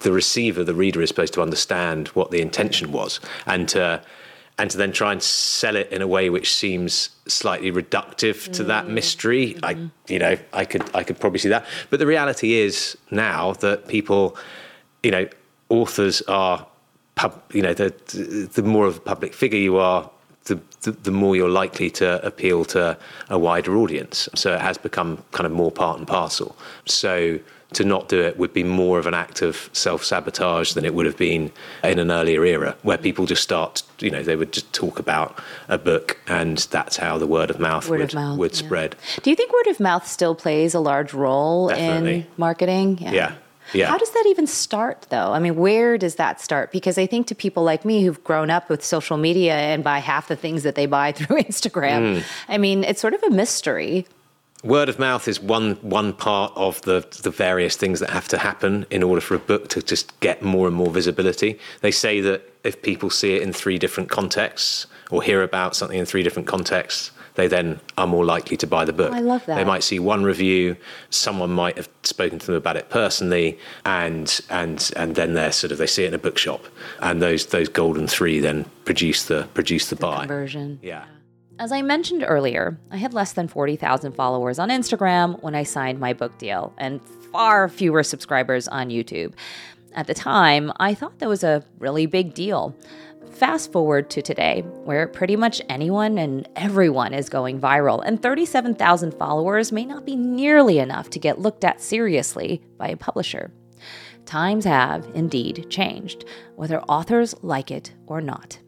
the receiver, the reader, is supposed to understand what the intention was, and to and to then try and sell it in a way which seems slightly reductive to that mm. mystery. I, mm. you know, I could I could probably see that, but the reality is now that people, you know, authors are, pub, you know, the the more of a public figure you are. The, the, the more you're likely to appeal to a wider audience. So it has become kind of more part and parcel. So to not do it would be more of an act of self sabotage than it would have been in an earlier era where people just start, you know, they would just talk about a book and that's how the word of mouth Word would, of mouth, would yeah. spread. Do you think word of mouth still plays a large role in marketing? Yeah. Yeah. How does that even start, though? I mean, where does that start? Because I think to people like me who've grown up with social media and buy half the things that they buy through Instagram, Hmm. I mean, it's sort of a mystery. Word of mouth is one one part of the the various things that have to happen in order for a book to just get more and more visibility. They say that if people see it in three different contexts or hear about something in three different contexts, they then are more likely to buy the book. I love that. They might see one review, someone might have spoken to them about it personally, and and and then they're sort of they see it in a bookshop, and those those golden three then produce the produce the, buy. Conversion. Yeah. As I mentioned earlier, I had less than 40,000 followers on Instagram when I signed my book deal, and far fewer subscribers on YouTube. At the time, I thought that was a really big deal. Fast forward to today, where pretty much anyone and everyone is going viral, and 37,000 followers may not be nearly enough to get looked at seriously by a publisher. Times have indeed changed, whether authors like it or not.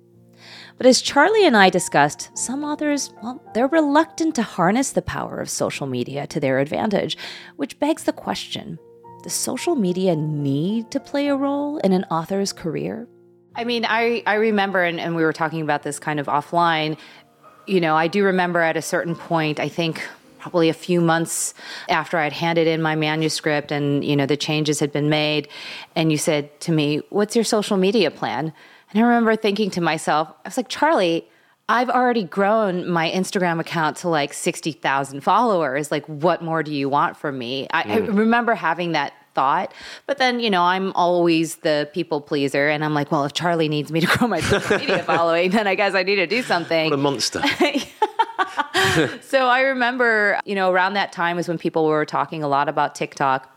But as Charlie and I discussed, some authors, well, they're reluctant to harness the power of social media to their advantage, which begs the question does social media need to play a role in an author's career? I mean, I, I remember, and, and we were talking about this kind of offline, you know, I do remember at a certain point, I think probably a few months after I'd handed in my manuscript and, you know, the changes had been made, and you said to me, What's your social media plan? And I remember thinking to myself, I was like, Charlie, I've already grown my Instagram account to like 60,000 followers. Like, what more do you want from me? I, mm. I remember having that thought. But then, you know, I'm always the people pleaser. And I'm like, well, if Charlie needs me to grow my social media following, then I guess I need to do something. What a monster. so I remember, you know, around that time was when people were talking a lot about TikTok.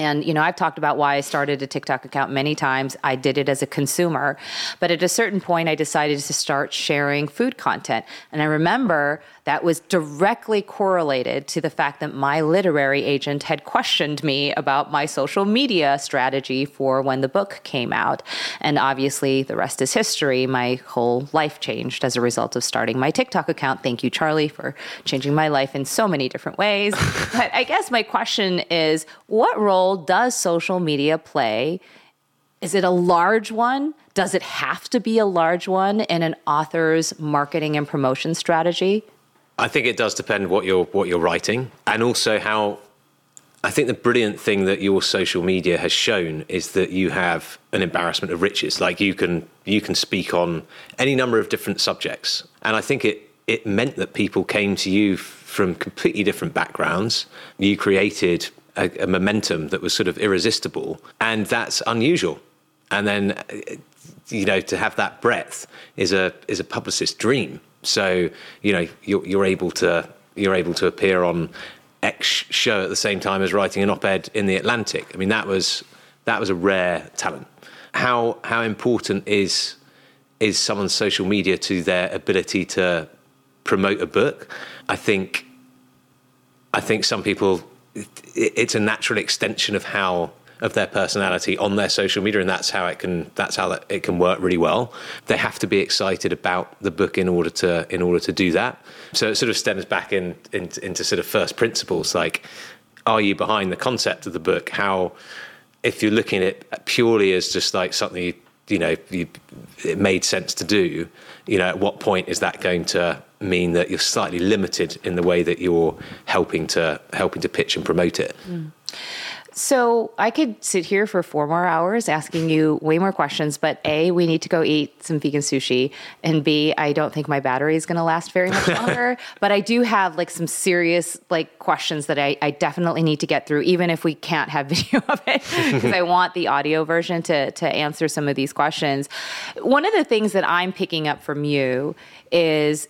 And, you know, I've talked about why I started a TikTok account many times. I did it as a consumer. But at a certain point, I decided to start sharing food content. And I remember that was directly correlated to the fact that my literary agent had questioned me about my social media strategy for when the book came out. And obviously, the rest is history. My whole life changed as a result of starting my TikTok account. Thank you, Charlie, for changing my life in so many different ways. but I guess my question is what role does social media play? Is it a large one? Does it have to be a large one in an author's marketing and promotion strategy? I think it does depend what you're what you're writing, and also how. I think the brilliant thing that your social media has shown is that you have an embarrassment of riches. Like you can you can speak on any number of different subjects, and I think it it meant that people came to you from completely different backgrounds. You created a, a momentum that was sort of irresistible, and that's unusual. And then, you know, to have that breadth is a is a publicist's dream. So you know you're, you're able to you're able to appear on X show at the same time as writing an op-ed in the Atlantic. I mean that was that was a rare talent. How how important is is someone's social media to their ability to promote a book? I think I think some people it's a natural extension of how of their personality on their social media, and that's how it can that's how it can work really well. They have to be excited about the book in order to in order to do that. So it sort of stems back in, in into sort of first principles, like are you behind the concept of the book? How if you're looking at it purely as just like something you, you know you, it made sense to do, you know, at what point is that going to mean that you're slightly limited in the way that you're helping to helping to pitch and promote it? Mm. So I could sit here for four more hours asking you way more questions, but A, we need to go eat some vegan sushi. And B, I don't think my battery is going to last very much longer. but I do have like some serious like questions that I, I definitely need to get through, even if we can't have video of it, because I want the audio version to, to answer some of these questions. One of the things that I'm picking up from you is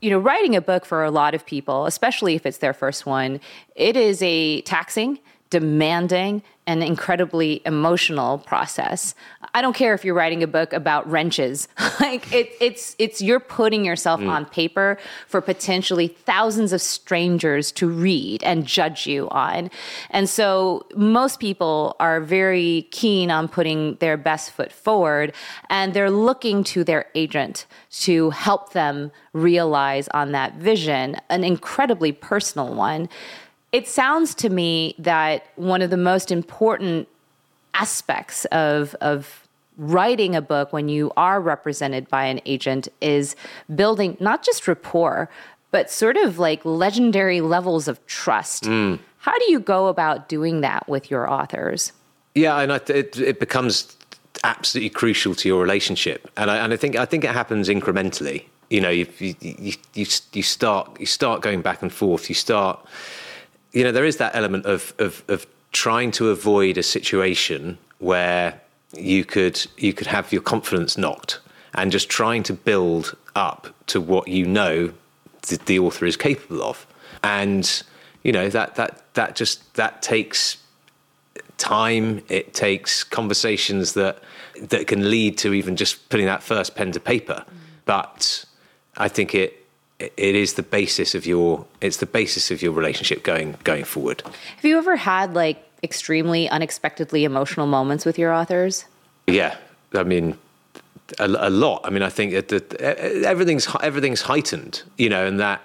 you know, writing a book for a lot of people, especially if it's their first one, it is a taxing demanding and incredibly emotional process. I don't care if you're writing a book about wrenches. like it, it's it's you're putting yourself mm. on paper for potentially thousands of strangers to read and judge you on. And so most people are very keen on putting their best foot forward and they're looking to their agent to help them realize on that vision, an incredibly personal one. It sounds to me that one of the most important aspects of, of writing a book when you are represented by an agent is building not just rapport, but sort of like legendary levels of trust. Mm. How do you go about doing that with your authors? Yeah, and it, it becomes absolutely crucial to your relationship, and I, and I think I think it happens incrementally. You know, you, you you you start you start going back and forth. You start you know, there is that element of, of, of trying to avoid a situation where you could you could have your confidence knocked and just trying to build up to what you know the, the author is capable of. And you know that that that just that takes time. It takes conversations that that can lead to even just putting that first pen to paper. Mm. but i think it it is the basis of your it's the basis of your relationship going going forward. Have you ever had like extremely unexpectedly emotional moments with your authors? Yeah, I mean a, a lot. I mean, I think that everything's everything's heightened, you know, and that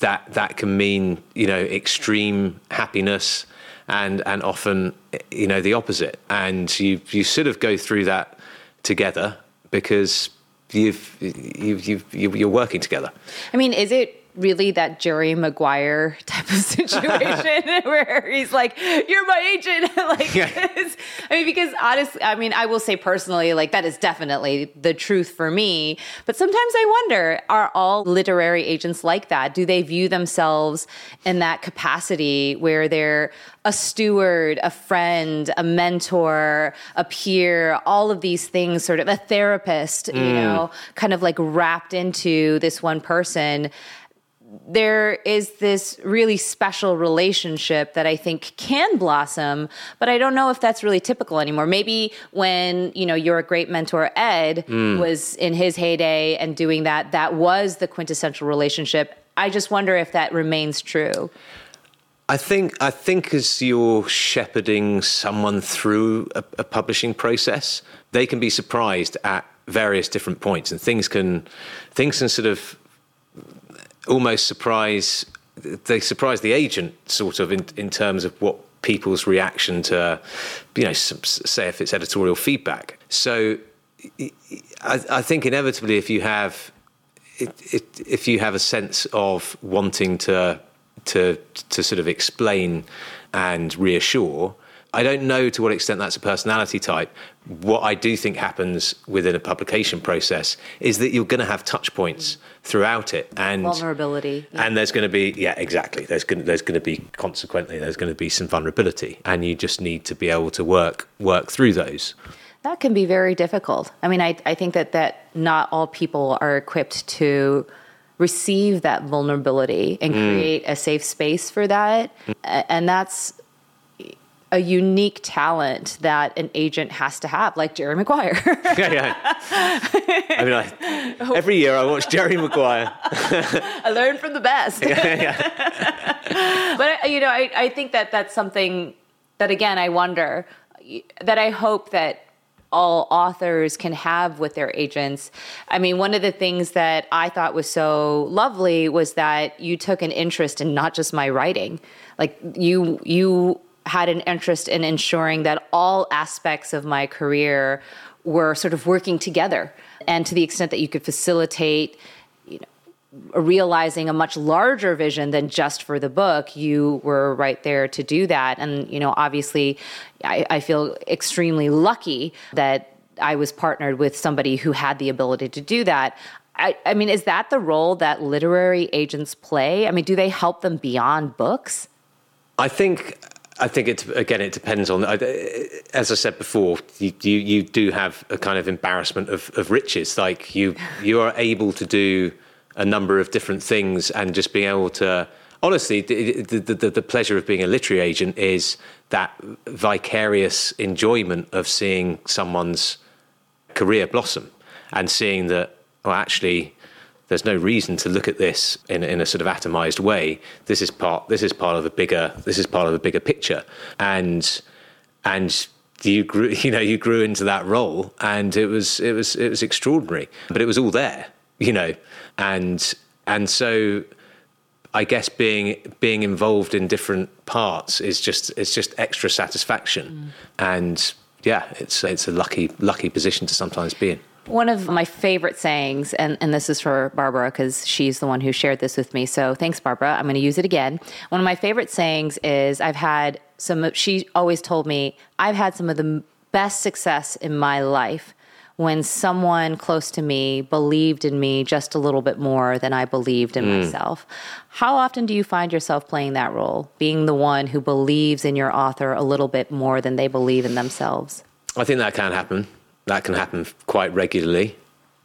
that that can mean you know extreme happiness and and often you know the opposite and you you sort of go through that together because you've you've, you've you're working together. I mean is it really that Jerry Maguire type of situation where he's like, "You're my agent," like. Yeah. I mean, because honestly, I mean, I will say personally, like that is definitely the truth for me. But sometimes I wonder: Are all literary agents like that? Do they view themselves in that capacity where they're a steward, a friend, a mentor, a peer, all of these things, sort of a therapist, mm. you know, kind of like wrapped into this one person? There is this really special relationship that I think can blossom, but I don't know if that's really typical anymore. Maybe when, you know, your great mentor Ed mm. was in his heyday and doing that, that was the quintessential relationship. I just wonder if that remains true. I think I think as you're shepherding someone through a, a publishing process, they can be surprised at various different points, and things can things can sort of almost surprise they surprise the agent sort of in, in terms of what people's reaction to you know say if it's editorial feedback. So I, I think inevitably if you have it, it, if you have a sense of wanting to to to sort of explain and reassure I don't know to what extent that's a personality type. What I do think happens within a publication process is that you're going to have touch points throughout it and vulnerability. Yeah. And there's going to be yeah, exactly. There's going to, there's going to be consequently there's going to be some vulnerability, and you just need to be able to work work through those. That can be very difficult. I mean, I I think that that not all people are equipped to receive that vulnerability and mm. create a safe space for that, mm. and that's a unique talent that an agent has to have, like Jerry Maguire. yeah, yeah. I mean, I, every year I watch Jerry Maguire. I learn from the best. yeah, yeah. but uh, you know, I, I think that that's something that again I wonder that I hope that all authors can have with their agents. I mean, one of the things that I thought was so lovely was that you took an interest in not just my writing. Like you you had an interest in ensuring that all aspects of my career were sort of working together. And to the extent that you could facilitate, you know, realizing a much larger vision than just for the book, you were right there to do that. And, you know, obviously, I, I feel extremely lucky that I was partnered with somebody who had the ability to do that. I, I, mean, is that the role that literary agents play? I mean, do they help them beyond books? I think I think it again. It depends on. As I said before, you, you, you do have a kind of embarrassment of, of riches. Like you you are able to do a number of different things, and just being able to. Honestly, the, the, the, the pleasure of being a literary agent is that vicarious enjoyment of seeing someone's career blossom and seeing that, well, actually, there's no reason to look at this in, in a sort of atomized way. This is part. This is part of a bigger. This is part of a bigger picture, and and you grew. You know, you grew into that role, and it was it was it was extraordinary. But it was all there, you know, and and so I guess being being involved in different parts is just it's just extra satisfaction, mm. and yeah, it's it's a lucky lucky position to sometimes be in. One of my favorite sayings, and, and this is for Barbara because she's the one who shared this with me. So thanks, Barbara. I'm going to use it again. One of my favorite sayings is I've had some, she always told me, I've had some of the best success in my life when someone close to me believed in me just a little bit more than I believed in mm. myself. How often do you find yourself playing that role, being the one who believes in your author a little bit more than they believe in themselves? I think that can happen that can happen quite regularly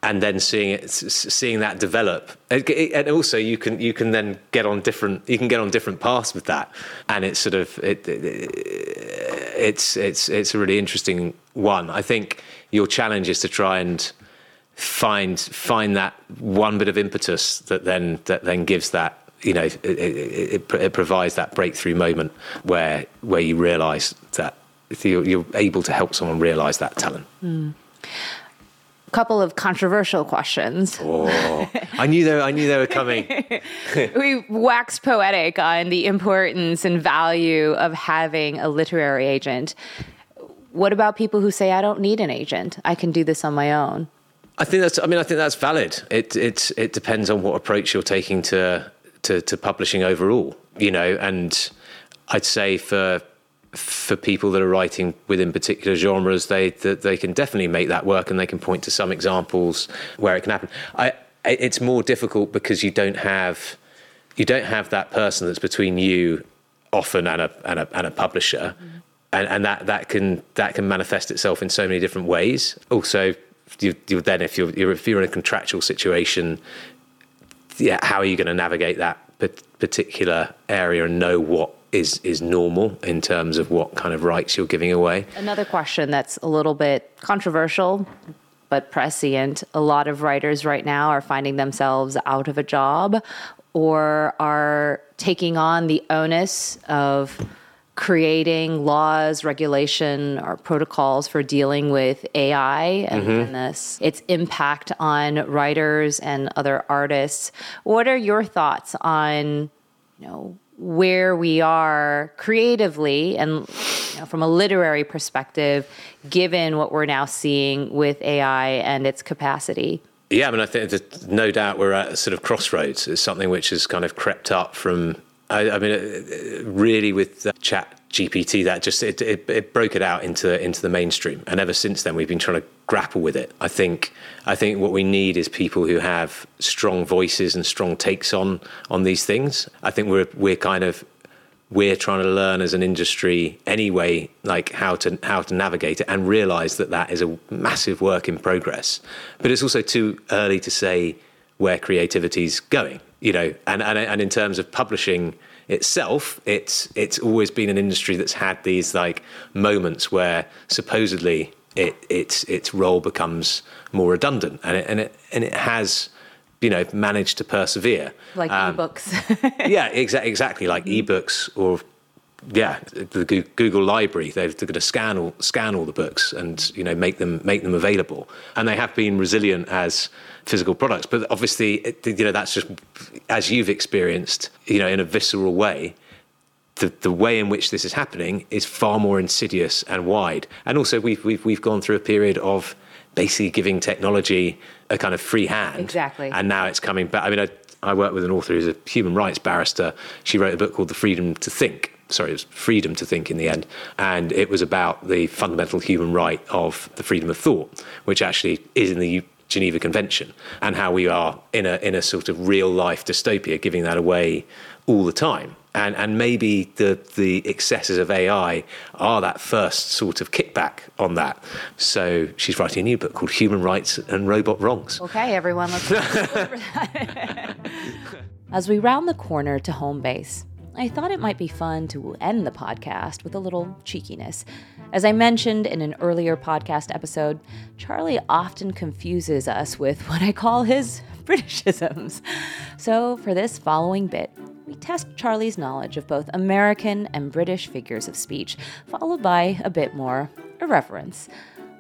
and then seeing it seeing that develop and also you can you can then get on different you can get on different paths with that and it's sort of it, it, it's it's it's a really interesting one. I think your challenge is to try and find find that one bit of impetus that then that then gives that you know it, it, it provides that breakthrough moment where where you realize that you're, you're able to help someone realize that talent. Mm. couple of controversial questions. Oh, I knew they, I knew they were coming. we wax poetic on the importance and value of having a literary agent. What about people who say, I don't need an agent? I can do this on my own? I think that's. I mean, I think that's valid. It it it depends on what approach you're taking to to, to publishing overall. You know, and I'd say for for people that are writing within particular genres, they that they can definitely make that work, and they can point to some examples where it can happen. I, it's more difficult because you don't have you don't have that person that's between you often and a and a, and a publisher, mm-hmm. and, and that that can that can manifest itself in so many different ways. Also, you, you then if you're, you're if you're in a contractual situation, yeah, how are you going to navigate that particular area and know what is is normal in terms of what kind of rights you're giving away. Another question that's a little bit controversial but prescient. A lot of writers right now are finding themselves out of a job or are taking on the onus of creating laws, regulation, or protocols for dealing with AI and, mm-hmm. and, this its impact on writers and other artists. What are your thoughts on, you know, where we are creatively and you know, from a literary perspective, given what we're now seeing with AI and its capacity. Yeah, I mean, I think that no doubt we're at a sort of crossroads. It's something which has kind of crept up from, I, I mean, really with chat GPT that just it, it, it, broke it out into into the mainstream, and ever since then we've been trying to grapple with it. I think I think what we need is people who have strong voices and strong takes on on these things. I think we're we're kind of we're trying to learn as an industry anyway, like how to how to navigate it, and realize that that is a massive work in progress. But it's also too early to say where creativity's going, you know. And and and in terms of publishing itself, it's it's always been an industry that's had these like moments where supposedly it its its role becomes more redundant, and it and it and it has you know managed to persevere. Like um, ebooks. yeah exa- exactly. Like ebooks or yeah the google library. They're, they're going to scan all scan all the books and you know make them make them available. And they have been resilient as physical products. But obviously, you know, that's just as you've experienced, you know, in a visceral way. The, the way in which this is happening is far more insidious and wide. And also, we've, we've, we've gone through a period of basically giving technology a kind of free hand. Exactly. And now it's coming back. I mean, I, I work with an author who's a human rights barrister. She wrote a book called The Freedom to Think. Sorry, it was Freedom to Think in the end. And it was about the fundamental human right of the freedom of thought, which actually is in the Geneva Convention and how we are in a in a sort of real life dystopia, giving that away all the time. And and maybe the the excesses of AI are that first sort of kickback on that. So she's writing a new book called Human Rights and Robot Wrongs. Okay, everyone, let's As we round the corner to home base, I thought it might be fun to end the podcast with a little cheekiness. As I mentioned in an earlier podcast episode, Charlie often confuses us with what I call his Britishisms. So, for this following bit, we test Charlie's knowledge of both American and British figures of speech, followed by a bit more irreverence.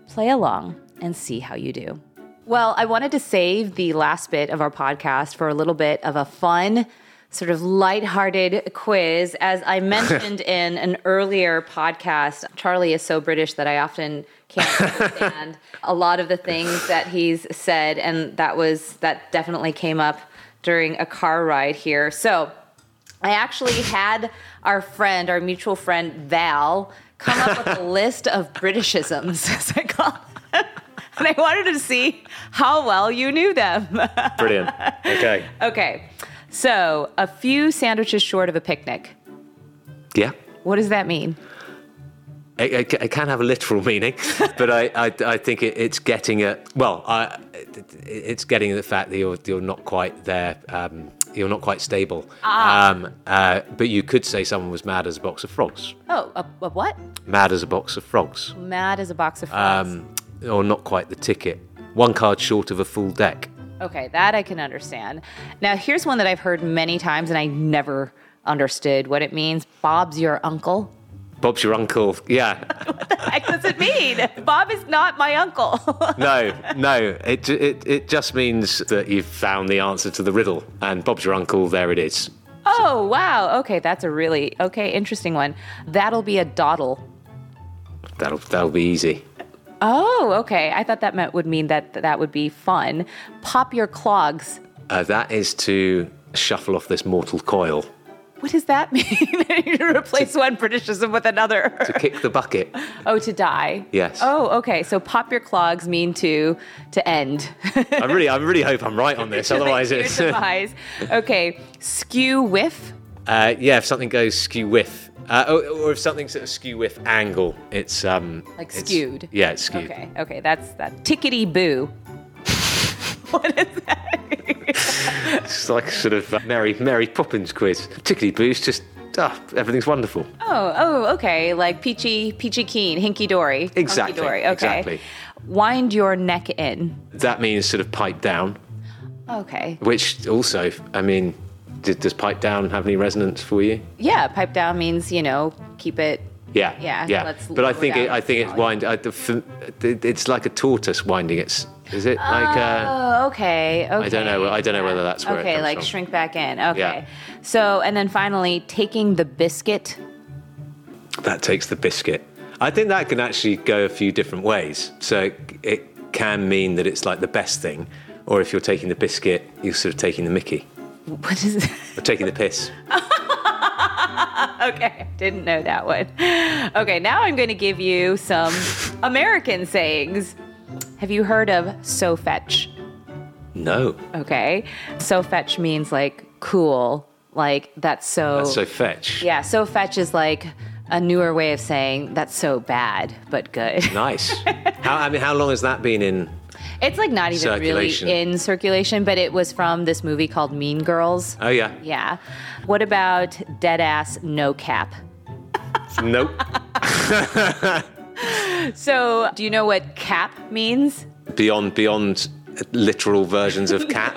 Play along and see how you do. Well, I wanted to save the last bit of our podcast for a little bit of a fun, sort of lighthearted quiz. As I mentioned in an earlier podcast, Charlie is so British that I often can't understand a lot of the things that he's said, and that was that definitely came up during a car ride here. So I actually had our friend, our mutual friend Val, come up with a list of Britishisms, as I call them. And I wanted to see how well you knew them. Brilliant. Okay. Okay. So, a few sandwiches short of a picnic. Yeah. What does that mean? It, it, it can have a literal meaning, but I, I, I think it, it's getting at well, I, it's getting at the fact that you're, you're not quite there. Um, you're not quite stable. Ah. Um, uh, but you could say someone was mad as a box of frogs. Oh, a, a what? Mad as a box of frogs. Mad as a box of frogs. Um, or not quite the ticket. One card short of a full deck. Okay, that I can understand. Now, here's one that I've heard many times and I never understood what it means. Bob's your uncle. Bob's your uncle. Yeah. What the heck does it mean? Bob is not my uncle. No, no. It, it, it just means that you've found the answer to the riddle. And Bob's your uncle, there it is. oh, wow. Okay, that's a really, okay, interesting one. That'll be a doddle. That'll, that'll be easy. Oh, okay. I thought that meant would mean that that would be fun. Pop your clogs. Uh, that is to shuffle off this mortal coil, What does that mean? you replace one Britishism with another. to kick the bucket. oh, to die. Yes. Oh, okay. So pop your clogs mean to to end. I really, I really hope I'm right on this. Otherwise, it's. Okay. Skew whiff. uh, yeah. If something goes skew whiff, uh, or, or if something's at a skew whiff angle, it's um Like it's- skewed. Yeah, it's skewed. Okay. Okay. That's that. Tickety boo. what is that? It's like a sort of uh, Mary Mary Poppins quiz. Particularly boost, just ah, everything's wonderful. Oh, oh, okay. Like peachy, peachy keen, hinky dory. Exactly, Dory. Okay. exactly. Wind your neck in. That means sort of pipe down, Okay. which also, I mean, does pipe down have any resonance for you? Yeah, pipe down means you know keep it. Yeah, Yeah, yeah. But I think it, I think it's wind. I, the, it's like a tortoise winding its. Is it like uh, Oh, okay. Okay. I don't know- I don't know whether that's where it Okay, like from. shrink back in. Okay. Yeah. So, and then finally, taking the biscuit. that takes the biscuit? I think that can actually go a few different ways. So it, it can mean that it's like the best thing, or if you're taking the biscuit, you're sort of taking the Mickey What is it? or taking the piss. okay, didn't know that one. Okay, now I'm going to give you some American sayings. Have you heard of so fetch? No, Okay. So fetch means like cool, like that's so. that's so fetch. yeah, so fetch is like a newer way of saying that's so bad, but good. Nice. how, I mean, how long has that been in? It's like not even really in circulation, but it was from this movie called Mean Girls. Oh yeah. Yeah. What about dead ass no cap? Nope. So, do you know what cap means? beyond beyond literal versions of cat.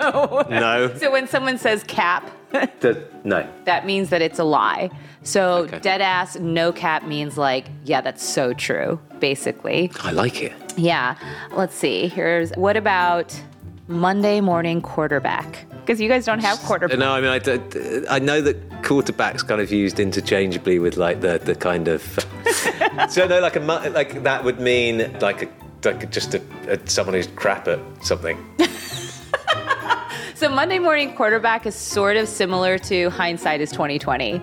No. So, when someone says cap, The- no. that means that it's a lie. So, Okay. dead ass no cap means like, yeah, that's so true, basically. I like it. Yeah. Let's see. Here's what about Monday morning quarterback? Because you guys don't have quarterback. No, I mean, I know that quarterback's kind of used interchangeably with like the, the kind of. so no, like a like that would mean like a like just a, a someone who's crap at something. So Monday morning quarterback is sort of similar to hindsight is 2020.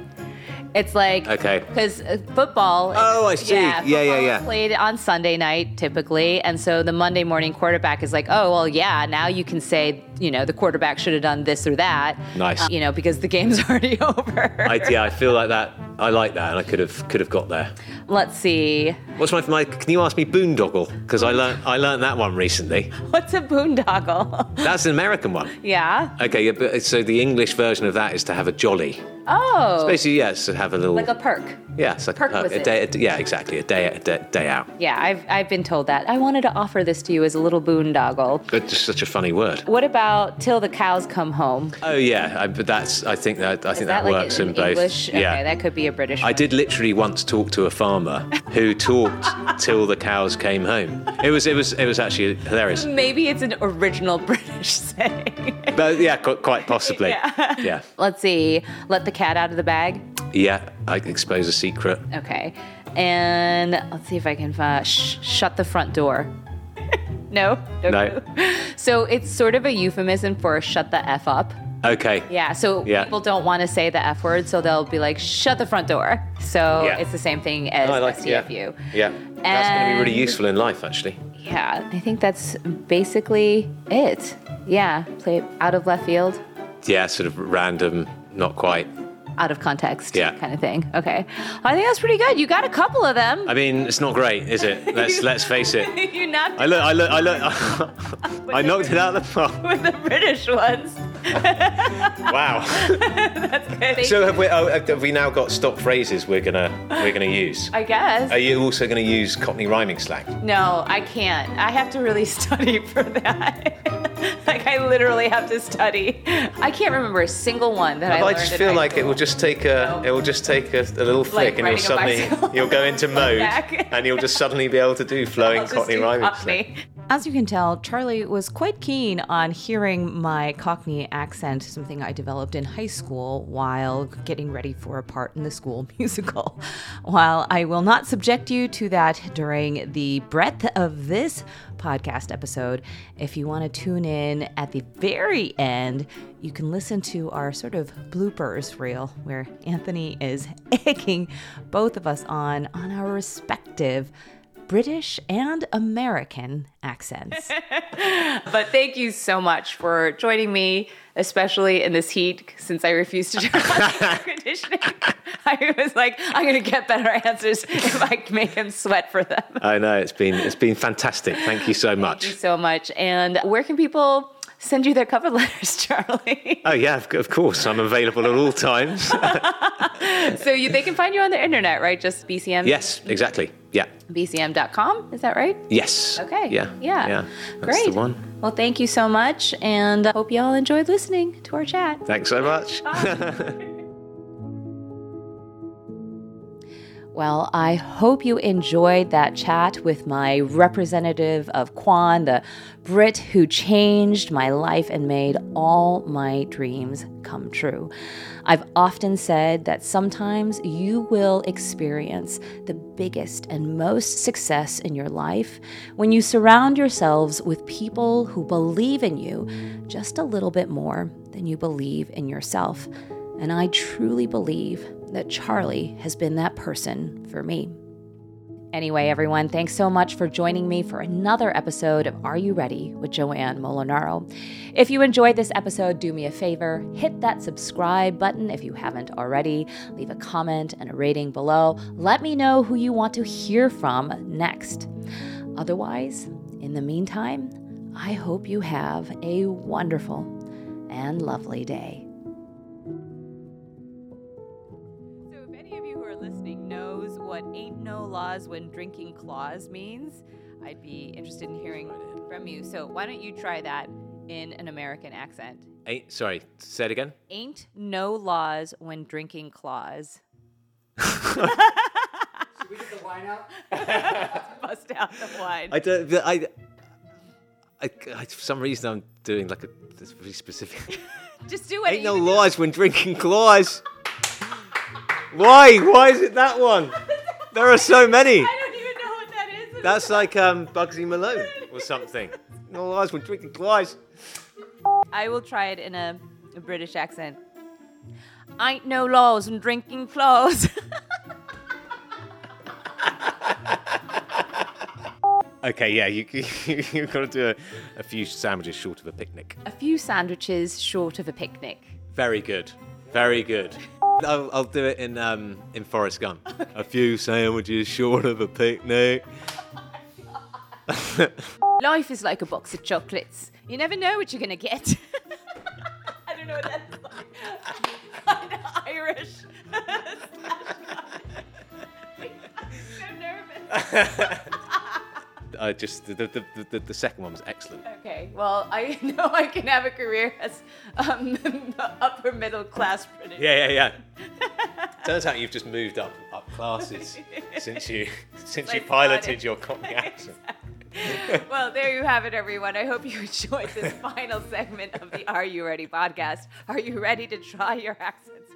It's like Okay. because uh, football. Oh, I see. Yeah, Yeah, yeah, yeah. Played on Sunday night typically, and so the Monday morning quarterback is like, oh well, yeah. Now you can say, you know, the quarterback should have done this or that. Nice. you know, because the game's already over. I, yeah, I feel like that. I like that, and I could have could have got there. Let's see. What's my, my Can you ask me boondoggle? Because I learned I learned that one recently. What's a boondoggle? That's an American one. yeah. Okay, yeah, but so the English version of that is to have a jolly. Oh. It's Basically, yes, to have a little. like a perk. yeah, it's like a, perquisite. a day. A, yeah, exactly. A day, a day, day out. Yeah, I've I've been told that. I wanted to offer this to you as a little boondoggle. It's just such a funny word. What about till the cows come home? Oh yeah, I, but that's. I think that. I think that, that, like works in in both. English? Yeah. Okay, that could be a British. I one. did literally once talk to a farmer who talked till the cows came home. It was. It was. It was actually hilarious. Maybe it's an original British saying. But yeah, qu- quite possibly. Yeah. Yeah. Let's see. Let the cat out of the bag. Yeah. I expose a secret. Okay. And let's see if I can find. Sh- shut the front door. no. No. go. So it's sort of a euphemism for shut the f up. Okay. Yeah. So Yeah. people don't want to say the f word, so they'll be like, shut the front door. So Yeah. it's the same thing as I like. Yeah. Yeah. That's going to be really useful in life, actually. Yeah, I think that's basically it. Yeah, play out of left field, Yeah. Sort of random. Not quite. Out of context, Yeah. kind of thing. Okay, I think that's pretty good. You got a couple of them. I mean, it's not great, is it? Let's let's face it. you not I look. I look. I look. I knocked it out of the park. with the British ones. Wow. That's good. So have we? Oh, have we now got stock phrases we're gonna we're gonna use? I guess. Are you also gonna use Cockney rhyming slang? no, I can't. I have to really study for that. like I literally have to study. I can't remember a single one that I I just feel like it school. Will just take a it will just take a, a little flick, and you'll suddenly you'll go into mode, and you'll just suddenly be able to do flowing I'll Cockney do rhyming. Cockney. As you can tell, Charlie was quite keen on hearing my Cockney accent, something I developed in high school while getting ready for a part in the school musical. While I will not subject you to that during the breadth of this podcast episode, if you want to tune in at the very end, you can listen to our sort of bloopers reel where Anthony is egging both of us on on our respective British and American accents. but thank you so much for joining me, especially in this heat, since I refused to turn on the air conditioning. I was like, I'm going to get better answers if I can make him sweat for them. I know it's been it's been fantastic. Thank you so much. Thank you so much. And where can people send you their cover letters, Charlie? Oh yeah, of, course. I'm available at all times. so you, they can find you on the internet, right? Just BCM? yes, exactly. Yeah. BCM.com, is that right? Yes. Okay. Yeah. Yeah. Yeah. That's Great. the one. Well, thank you so much, and I hope you all enjoyed listening to our chat. Thanks so much. Well, I hope you enjoyed that chat with my representative of Kwan, the Brit who changed my life and made all my dreams come true. I've often said that sometimes you will experience the biggest and most success in your life when you surround yourselves with people who believe in you just a little bit more than you believe in yourself. And I truly believe that Charlie has been that person for me. Anyway, everyone, thanks so much for joining me for another episode of Are You Ready with Joanne Molinaro. If you enjoyed this episode, do me a favor hit that subscribe button if you haven't already. Leave a comment and a rating below. Let me know who you want to hear from next. Otherwise, in the meantime, I hope you have a wonderful and lovely day. What ain't no laws when drinking claws means, I'd be interested in hearing from you. So, why don't you try that in an American accent? Ain't, sorry, say it again. Ain't no laws when drinking claws. we get the wine out? Bust out the wine. I don't. the- I, I, I, for some reason, I'm doing like a this very specific. Just do it. Ain't no lies when drinking claws. Why? Why is it that one? There are so many. I don't even know what that is. That's like um, Bugsy Malone or something. No lies when drinking claws. I will try it in a, a British accent. Ain't no laws when drinking claws. Okay, yeah, you you've got to do a, a few sandwiches short of a picnic. a few sandwiches short of a picnic. Very good, very good. I'll, I'll do it in um, in Forrest Gump. A few sandwiches short of a picnic. Life is like a box of chocolates. You never know what you're gonna get. I don't know what that's like. kind of Irish. I'm so nervous. I just the, the, the, the, second one was excellent. Okay, well, I know I can have a career as um, upper middle class British. Yeah, yeah, yeah. Turns out you've just moved up up classes since you since you piloted your Cockney accent. Well, there you have it, everyone. I hope you enjoyed this final segment of the Are You Ready podcast. Are you ready to try your accent